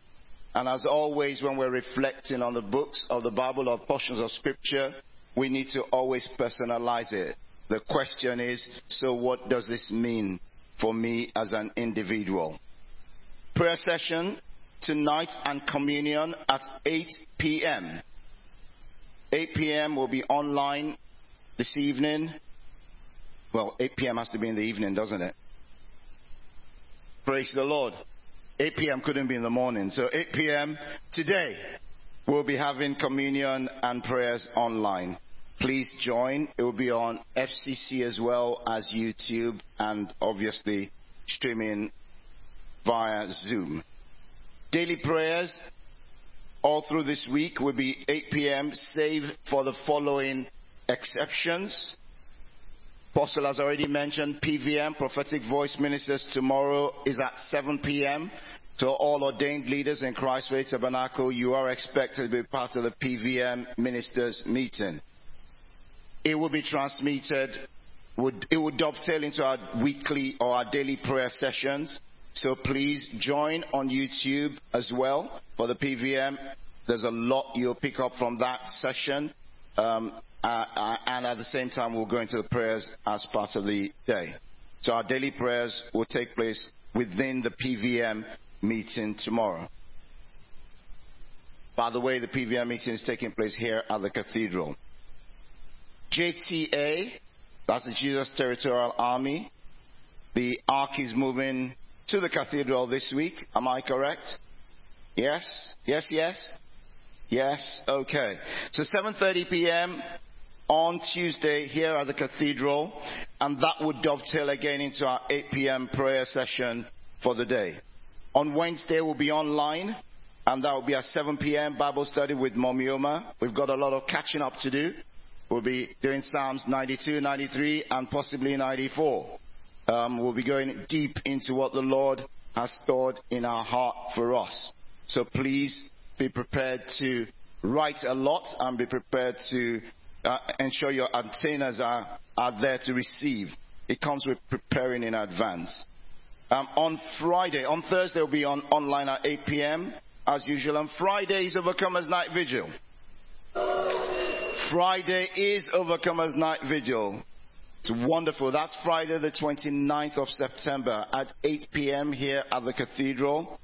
And as always, when we're reflecting on the books of the Bible or portions of Scripture, we need to always personalize it. The question is so, what does this mean for me as an individual? Prayer session tonight and communion at 8 p.m. 8 p.m. will be online this evening. Well, 8 p.m. has to be in the evening, doesn't it? Praise the Lord. 8 p.m. couldn't be in the morning. So 8 p.m. today, we'll be having communion and prayers online. Please join. It will be on FCC as well as YouTube and obviously streaming via Zoom. Daily prayers all through this week will be 8 p.m. save for the following exceptions. Apostle has already mentioned PVM, Prophetic Voice Ministers, tomorrow is at 7 p.m. So all ordained leaders in Christ Faith Tabernacle, you are expected to be part of the PVM Ministers meeting. It will be transmitted, it will dovetail into our weekly or our daily prayer sessions. So please join on YouTube as well for the PVM. There's a lot you'll pick up from that session. Um, uh, uh, and at the same time, we'll go into the prayers as part of the day. So our daily prayers will take place within the PVM meeting tomorrow. By the way, the PVM meeting is taking place here at the cathedral. JTA, that's the Jesus Territorial Army. The Ark is moving to the cathedral this week. Am I correct? Yes? Yes, yes? Yes? Okay. So 7.30 p.m. on Tuesday here at the cathedral, and that would dovetail again into our 8 p.m. prayer session for the day. On Wednesday, we'll be online, and that will be at 7 p.m. Bible study with Momioma. We've got a lot of catching up to do. We'll be doing Psalms 92, 93, and possibly 94. Um, we'll be going deep into what the Lord has stored in our heart for us. So please be prepared to write a lot and be prepared to uh, ensure your antennas are, are there to receive. It comes with preparing in advance. Um, on Friday, on Thursday, we'll be on online at 8 p.m. as usual. And Friday is Overcomers Night Vigil. Friday is Overcomers Night Vigil. It's wonderful. That's Friday, the 29th of September at 8 p.m. here at the cathedral.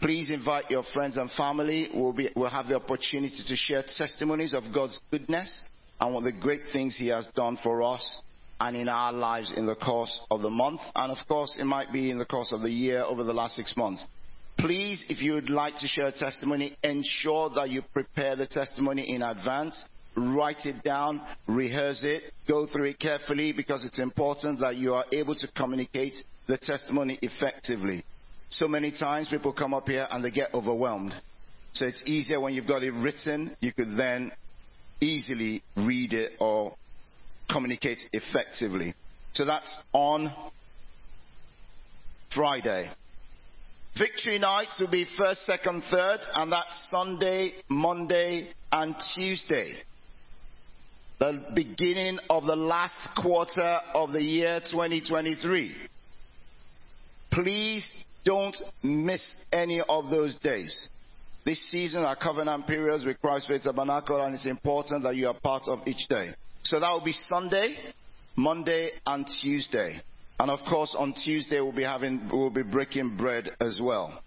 Please invite your friends and family. We'll, be, we'll have the opportunity to share testimonies of God's goodness and what the great things He has done for us and in our lives in the course of the month. And of course, it might be in the course of the year over the last six months. Please, if you would like to share a testimony, ensure that you prepare the testimony in advance write it down, rehearse it, go through it carefully because it's important that you are able to communicate the testimony effectively. So many times people come up here and they get overwhelmed. So it's easier when you've got it written, you could then easily read it or communicate effectively. So that's on Friday. Victory nights will be first, second, third, and that's Sunday, Monday, and Tuesday the beginning of the last quarter of the year 2023. Please don't miss any of those days. This season our covenant periods with Christ Faith Tabernacle, and it's important that you are part of each day. So that will be Sunday, Monday, and Tuesday. And of course, on Tuesday we'll be having, we'll be breaking bread as well.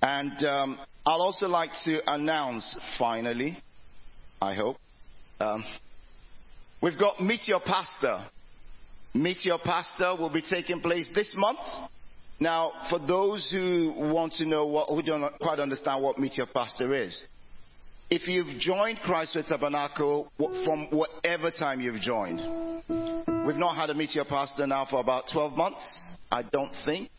And um, I'd also like to announce, finally, I hope, um, We've got Meet Your Pastor. Meet Your Pastor will be taking place this month. Now, for those who want to know what, who don't quite understand what Meet Your Pastor is, if you've joined Christ Faith Tabernacle from whatever time you've joined, we've not had a Meet Your Pastor now for about 12 months, I don't think.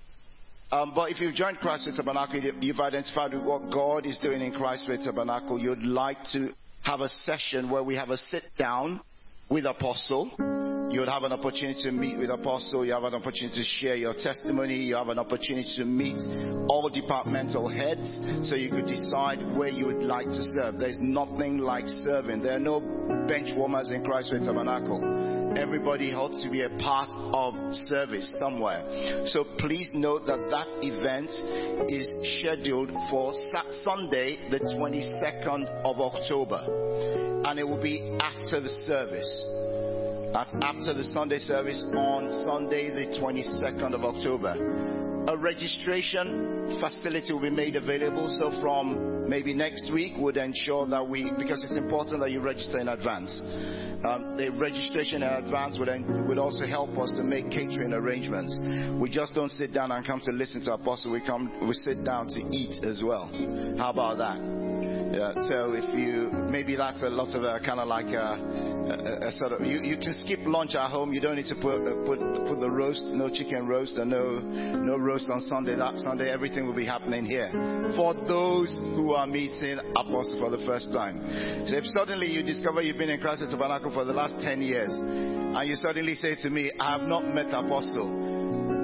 Um, but if you've joined Christ Faith Tabernacle, you've identified with what God is doing in Christ Faith Tabernacle, you'd like to have a session where we have a sit down with Apostle. You would have an opportunity to meet with Apostle. You have an opportunity to share your testimony. You have an opportunity to meet all departmental heads so you could decide where you would like to serve. There's nothing like serving. There are no bench warmers in Christ Faith Tabernacle. Everybody ought to be a part of service somewhere. So please note that that event is scheduled for Sunday, the 22nd of October and it will be after the service. That's after the Sunday service on Sunday, the 22nd of October. A registration facility will be made available. So from maybe next week, would ensure that we, because it's important that you register in advance. Um, the registration in advance would, would also help us to make catering arrangements. We just don't sit down and come to listen to Apostle. We come, we sit down to eat as well. How about that? Yeah, so if you maybe that's a lot of a kind of like a, a, a sort of you, you can skip lunch at home. You don't need to put uh, put put the roast, no chicken roast, or no no roast on Sunday. That Sunday everything will be happening here for those who are meeting Apostle for the first time. So if suddenly you discover you've been in Christ Tabernacle for the last ten years, and you suddenly say to me, I have not met Apostle,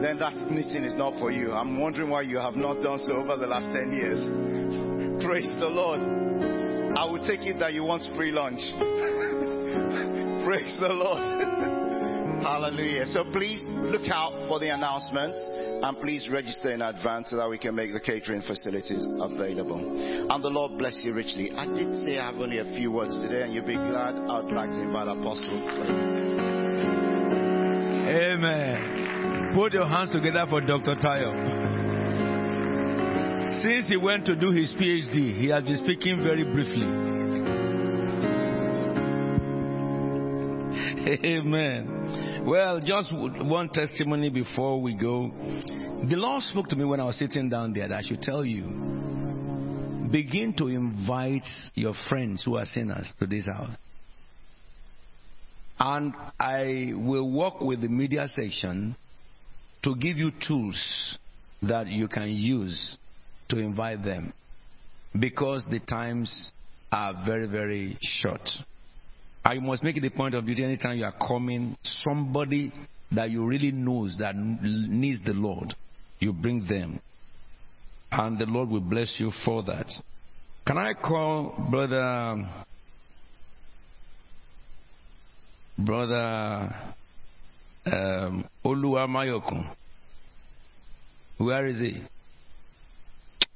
then that meeting is not for you. I'm wondering why you have not done so over the last ten years. Praise the Lord. I will take it that you want free lunch. Praise the Lord. Hallelujah. So please look out for the announcements and please register in advance so that we can make the catering facilities available. And the Lord bless you richly. I did say I have only a few words today, and you'll be glad I'd like to invite apostles. Amen. Put your hands together for Dr. Tayo. Since he went to do his PhD, he has been speaking very briefly. Amen. Well, just one testimony before we go. The Lord spoke to me when I was sitting down there that I should tell you begin to invite your friends who are sinners to this house. And I will work with the media section to give you tools that you can use to invite them because the times are very, very short. I must make it a point of duty anytime you are coming, somebody that you really knows that needs the Lord, you bring them. And the Lord will bless you for that. Can I call brother brother um, Oluwamayokun? Where is he?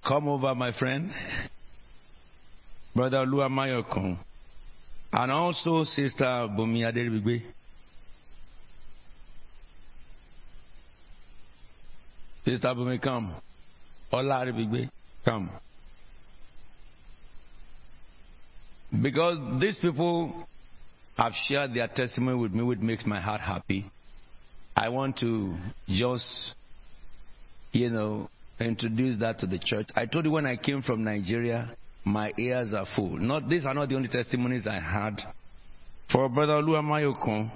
Come over, my friend. Brother Lua Mayokun. And also Sister Bumi Aderibigbe. Sister Bumi, come. Ola Aderibigbe, come. Because these people have shared their testimony with me, which makes my heart happy. I want to just, you know, introduce that to the church. I told you when I came from Nigeria, my ears are full. Not these are not the only testimonies I had. For Brother Oluwamayokun,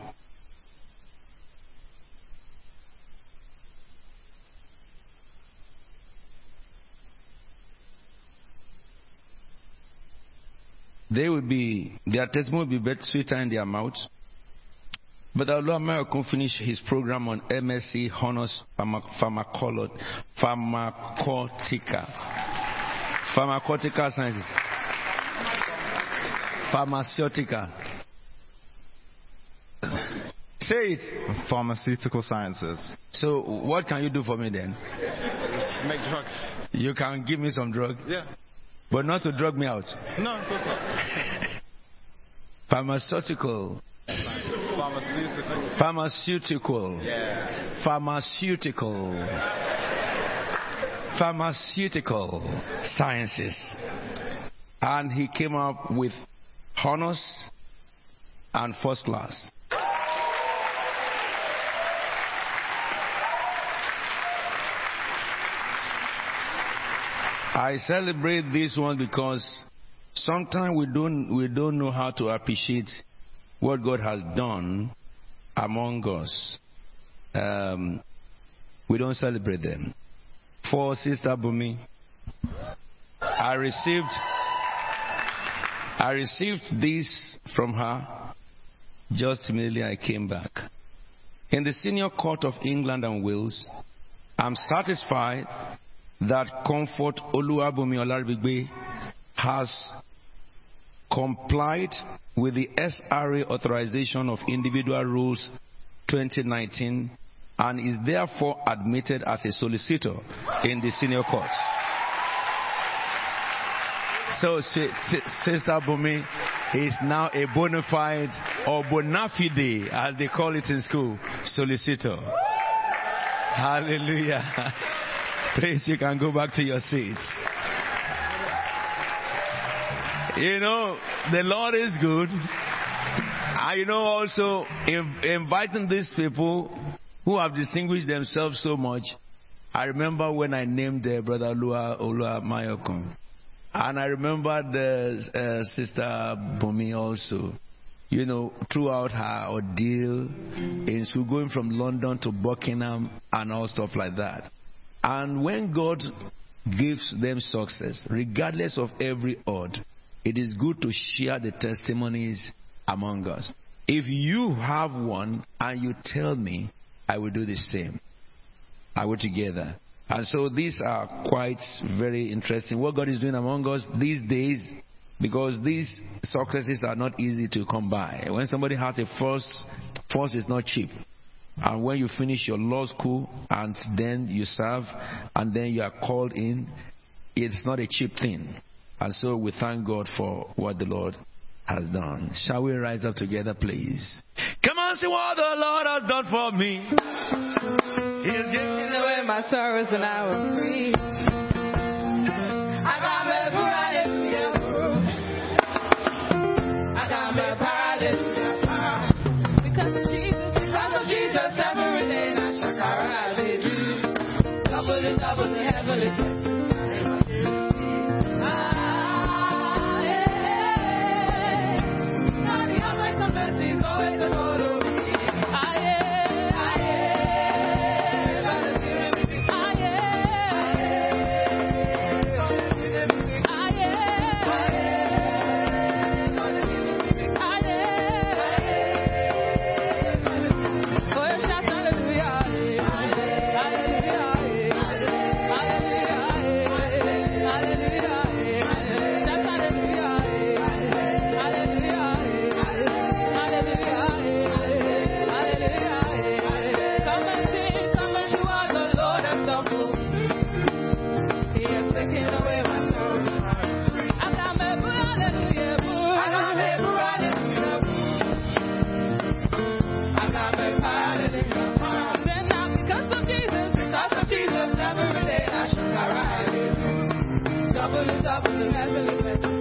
they will be their testimony will be better sweeter in their mouths. But Allah American finished his program on MSc Honors Pharmaceutica. Pharmaceutical Sciences. Pharmaceutical. Say it. Pharmaceutical sciences. So, what can you do for me then? Make drugs. You can give me some drug, Yeah. but not to drug me out. No, of course not. Pharmaceutical. Pharmaceutical. Pharmaceutical. Yeah. Pharmaceutical. Pharmaceutical sciences. And he came up with honors and first class. I celebrate this one because sometimes we don't we don't know how to appreciate what God has done among us. Um, we don't celebrate them. For Sister Bumi, I received I received this from her just immediately I came back. In the senior court of England and Wales, I'm satisfied that Comfort Oluwabumi Olaribigbe has complied with the SRA authorization of individual rules 2019 and is therefore admitted as a solicitor in the senior court. So, si- si- Sister Bumi is now a bona fide or bona fide, as they call it in school, solicitor. Hallelujah. Please, you can go back to your seats. You know, the Lord is good. I know, also, in, inviting these people who have distinguished themselves so much. I remember when I named uh, Brother Lua Olua Mayokon. And I remember the uh, Sister Bumi also. You know, throughout her ordeal in school, going from London to Buckingham and all stuff like that. And when God gives them success, regardless of every odd, it is good to share the testimonies among us. If you have one and you tell me, I will do the same. I will together. And so these are quite very interesting. What God is doing among us these days, because these successes are not easy to come by. When somebody has a first, first is not cheap. And when you finish your law school and then you serve and then you are called in, it's not a cheap thing. And so we thank God for what the Lord has done. Shall we rise up together, please? Come on, see what the Lord has done for me. He's giving away my sorrows and I was free. Heavenly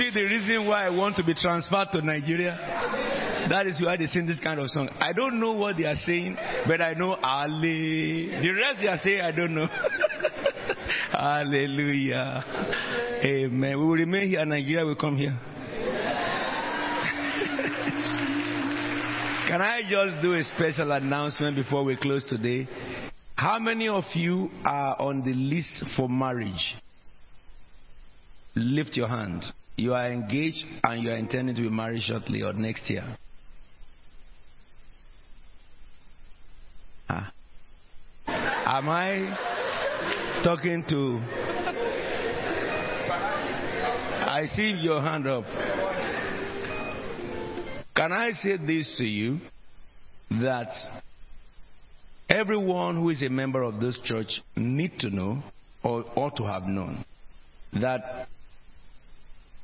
see the reason why I want to be transferred to Nigeria? That is why they sing this kind of song. I don't know what they are saying, but I know Ali. The rest they are saying, I don't know. Hallelujah. Amen. We will remain here. Nigeria will come here. Can I just do a special announcement before we close today? How many of you are on the list for marriage? Lift your hand. You are engaged and you are intending to be married shortly or next year. Ah. Am I talking to. I see your hand up. Can I say this to you? That everyone who is a member of this church need to know or ought to have known that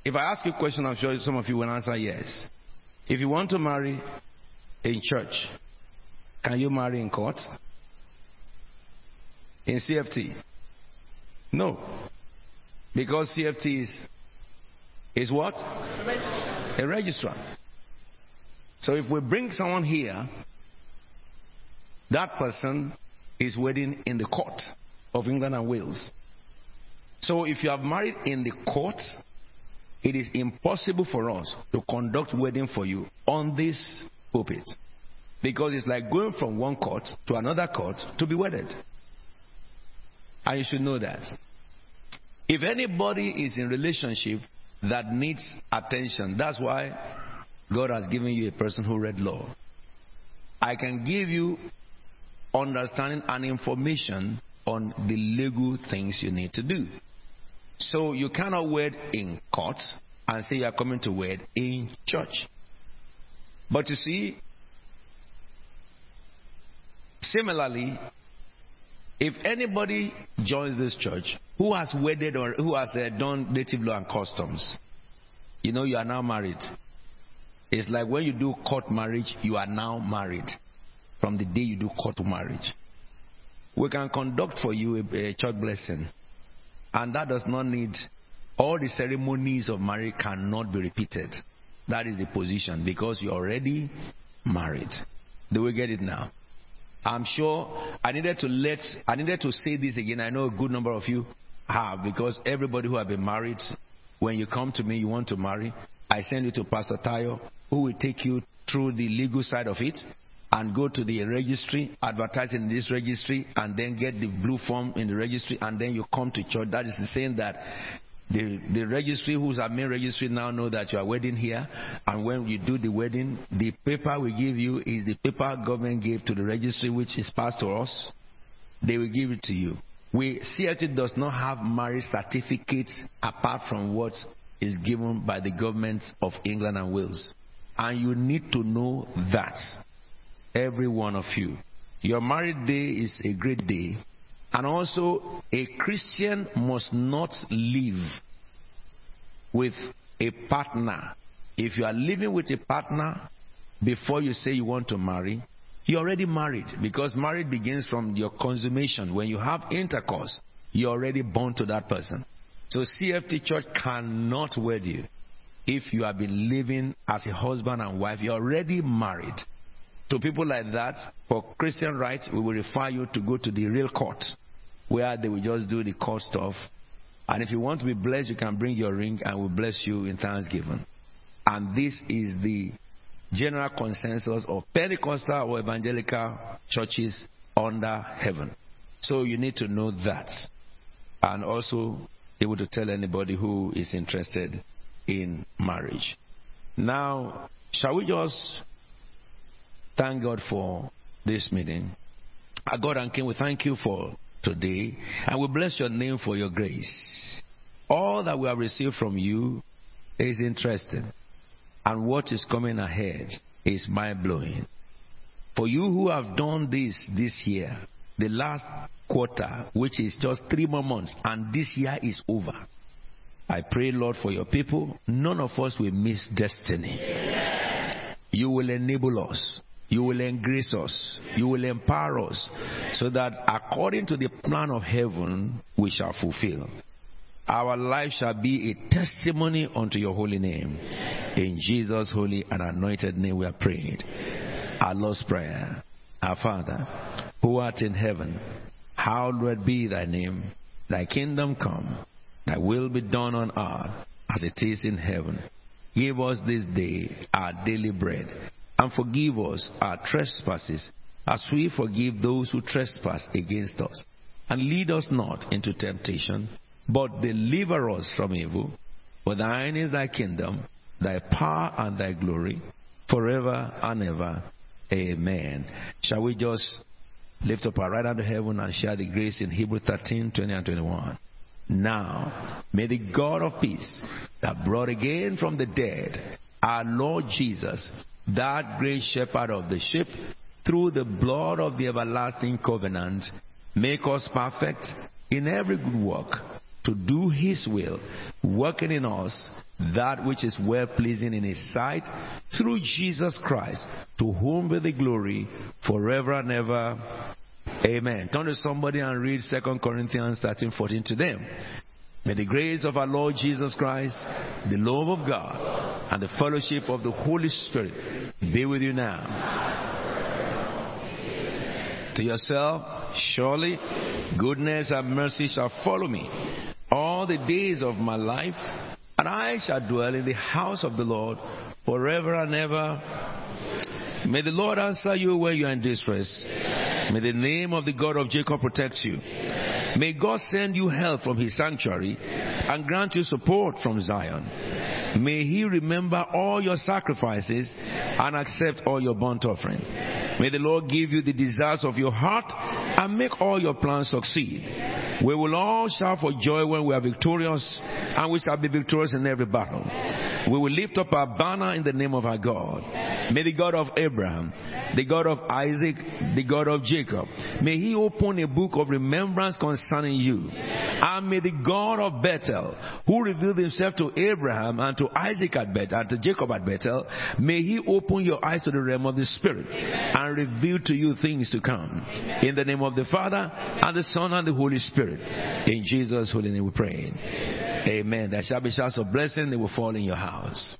if I ask you a question, I'm sure some of you will answer yes. If you want to marry in church, can you marry in court? In CFT? No. Because CFT is, is what? A registrar. So if we bring someone here, that person is wedding in the court of England and Wales. So if you have married in the court, it is impossible for us to conduct wedding for you on this pulpit. Because it's like going from one court to another court to be wedded. And you should know that. If anybody is in relationship that needs attention, that's why God has given you a person who read law. I can give you understanding and information on the legal things you need to do. So you cannot wed in court and say you are coming to wed in church. But you see, similarly, if anybody joins this church who has wedded or who has uh, done native law and customs, you know you are now married. It's like when you do court marriage, you are now married from the day you do court marriage. We can conduct for you a, a church blessing, and that does not need all the ceremonies of marriage cannot be repeated. That is the position because you're already married. Do we get it now? I'm sure I needed to let I needed to say this again. I know a good number of you have because everybody who have been married, when you come to me, you want to marry, I send you to Pastor Tayo, who will take you through the legal side of it and go to the registry, advertise in this registry, and then get the blue form in the registry, and then you come to church. That is saying that the, the registry, who's our main registry now, know that you are wedding here. And when you do the wedding, the paper we give you is the paper government gave to the registry, which is passed to us. They will give it to you. We CFT does not have marriage certificates apart from what is given by the governments of England and Wales. And you need to know that. Every one of you. Your married day is a great day. And also, a Christian must not live with a partner. If you are living with a partner before you say you want to marry, you're already married because marriage begins from your consummation. When you have intercourse, you're already born to that person. So CFT Church cannot wed you. If you have been living as a husband and wife, you're already married. To people like that, for Christian rights, we will refer you to go to the real court, where they will just do the court stuff. And if you want to be blessed, you can bring your ring and we'll bless you in thanksgiving. And this is the general consensus of Pentecostal or evangelical churches under heaven. So you need to know that. And also able to tell anybody who is interested in marriage. Now, shall we just thank God for this meeting? Our God and King, we thank you for today, and we bless your name for your grace. All that we have received from you is interesting, and what is coming ahead is mind blowing. For you who have done this this year, the last quarter, which is just three more months, and this year is over. I pray, Lord, for your people. None of us will miss destiny. You will enable us. You will engrace us. You will empower us so that according to the plan of heaven, we shall fulfill. Our life shall be a testimony unto your holy name. In Jesus' holy and anointed name we are praying. Our Lord's Prayer. Our Father, who art in heaven, hallowed be thy name. Thy kingdom come. Thy will be done on earth as it is in heaven. Give us this day our daily bread, and forgive us our trespasses, as we forgive those who trespass against us. And lead us not into temptation, but deliver us from evil. For thine is thy kingdom, thy power, and thy glory, forever and ever. Amen. Shall we just lift up our right hand to heaven and share the grace in Hebrew 13, 20 and 21? Now, may the God of peace that brought again from the dead our Lord Jesus, that great shepherd of the sheep, through the blood of the everlasting covenant, make us perfect in every good work to do his will, working in us that which is well pleasing in his sight, through Jesus Christ, to whom be the glory forever and ever. Amen. Turn to somebody and read 2 Corinthians 13 14 to them. May the grace of our Lord Jesus Christ, the love of God, and the fellowship of the Holy Spirit be with you now. To yourself, surely goodness and mercy shall follow me all the days of my life, and I shall dwell in the house of the Lord forever and ever. May the Lord answer you when you are in distress. May the name of the God of Jacob protect you. May God send you help from his sanctuary and grant you support from Zion. May he remember all your sacrifices and accept all your burnt offering. May the Lord give you the desires of your heart and make all your plans succeed. We will all shout for joy when we are victorious, and we shall be victorious in every battle. We will lift up our banner in the name of our God. May the God of Abraham, the God of Isaac, the God of Jacob, may he open a book of remembrance concerning you. And may the God of Bethel, who revealed himself to Abraham and to Isaac at Bethel, and to Jacob at Bethel, may he open your eyes to the realm of the Spirit and reveal to you things to come. In the name of the Father, and the Son, and the Holy Spirit. In Jesus' holy name we pray. Amen. There shall be shouts of blessing, they will fall in your house.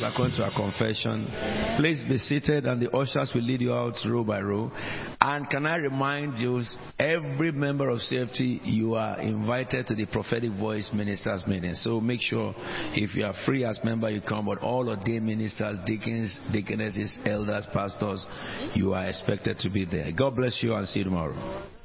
Us according to our confession. Please be seated, and the ushers will lead you out row by row. And can I remind you, every member of CFT, you are invited to the prophetic voice ministers meeting. So make sure if you are free as member, you come. But all ordained ministers, deacons, deaconesses, elders, pastors, you are expected to be there. God bless you, and see you tomorrow.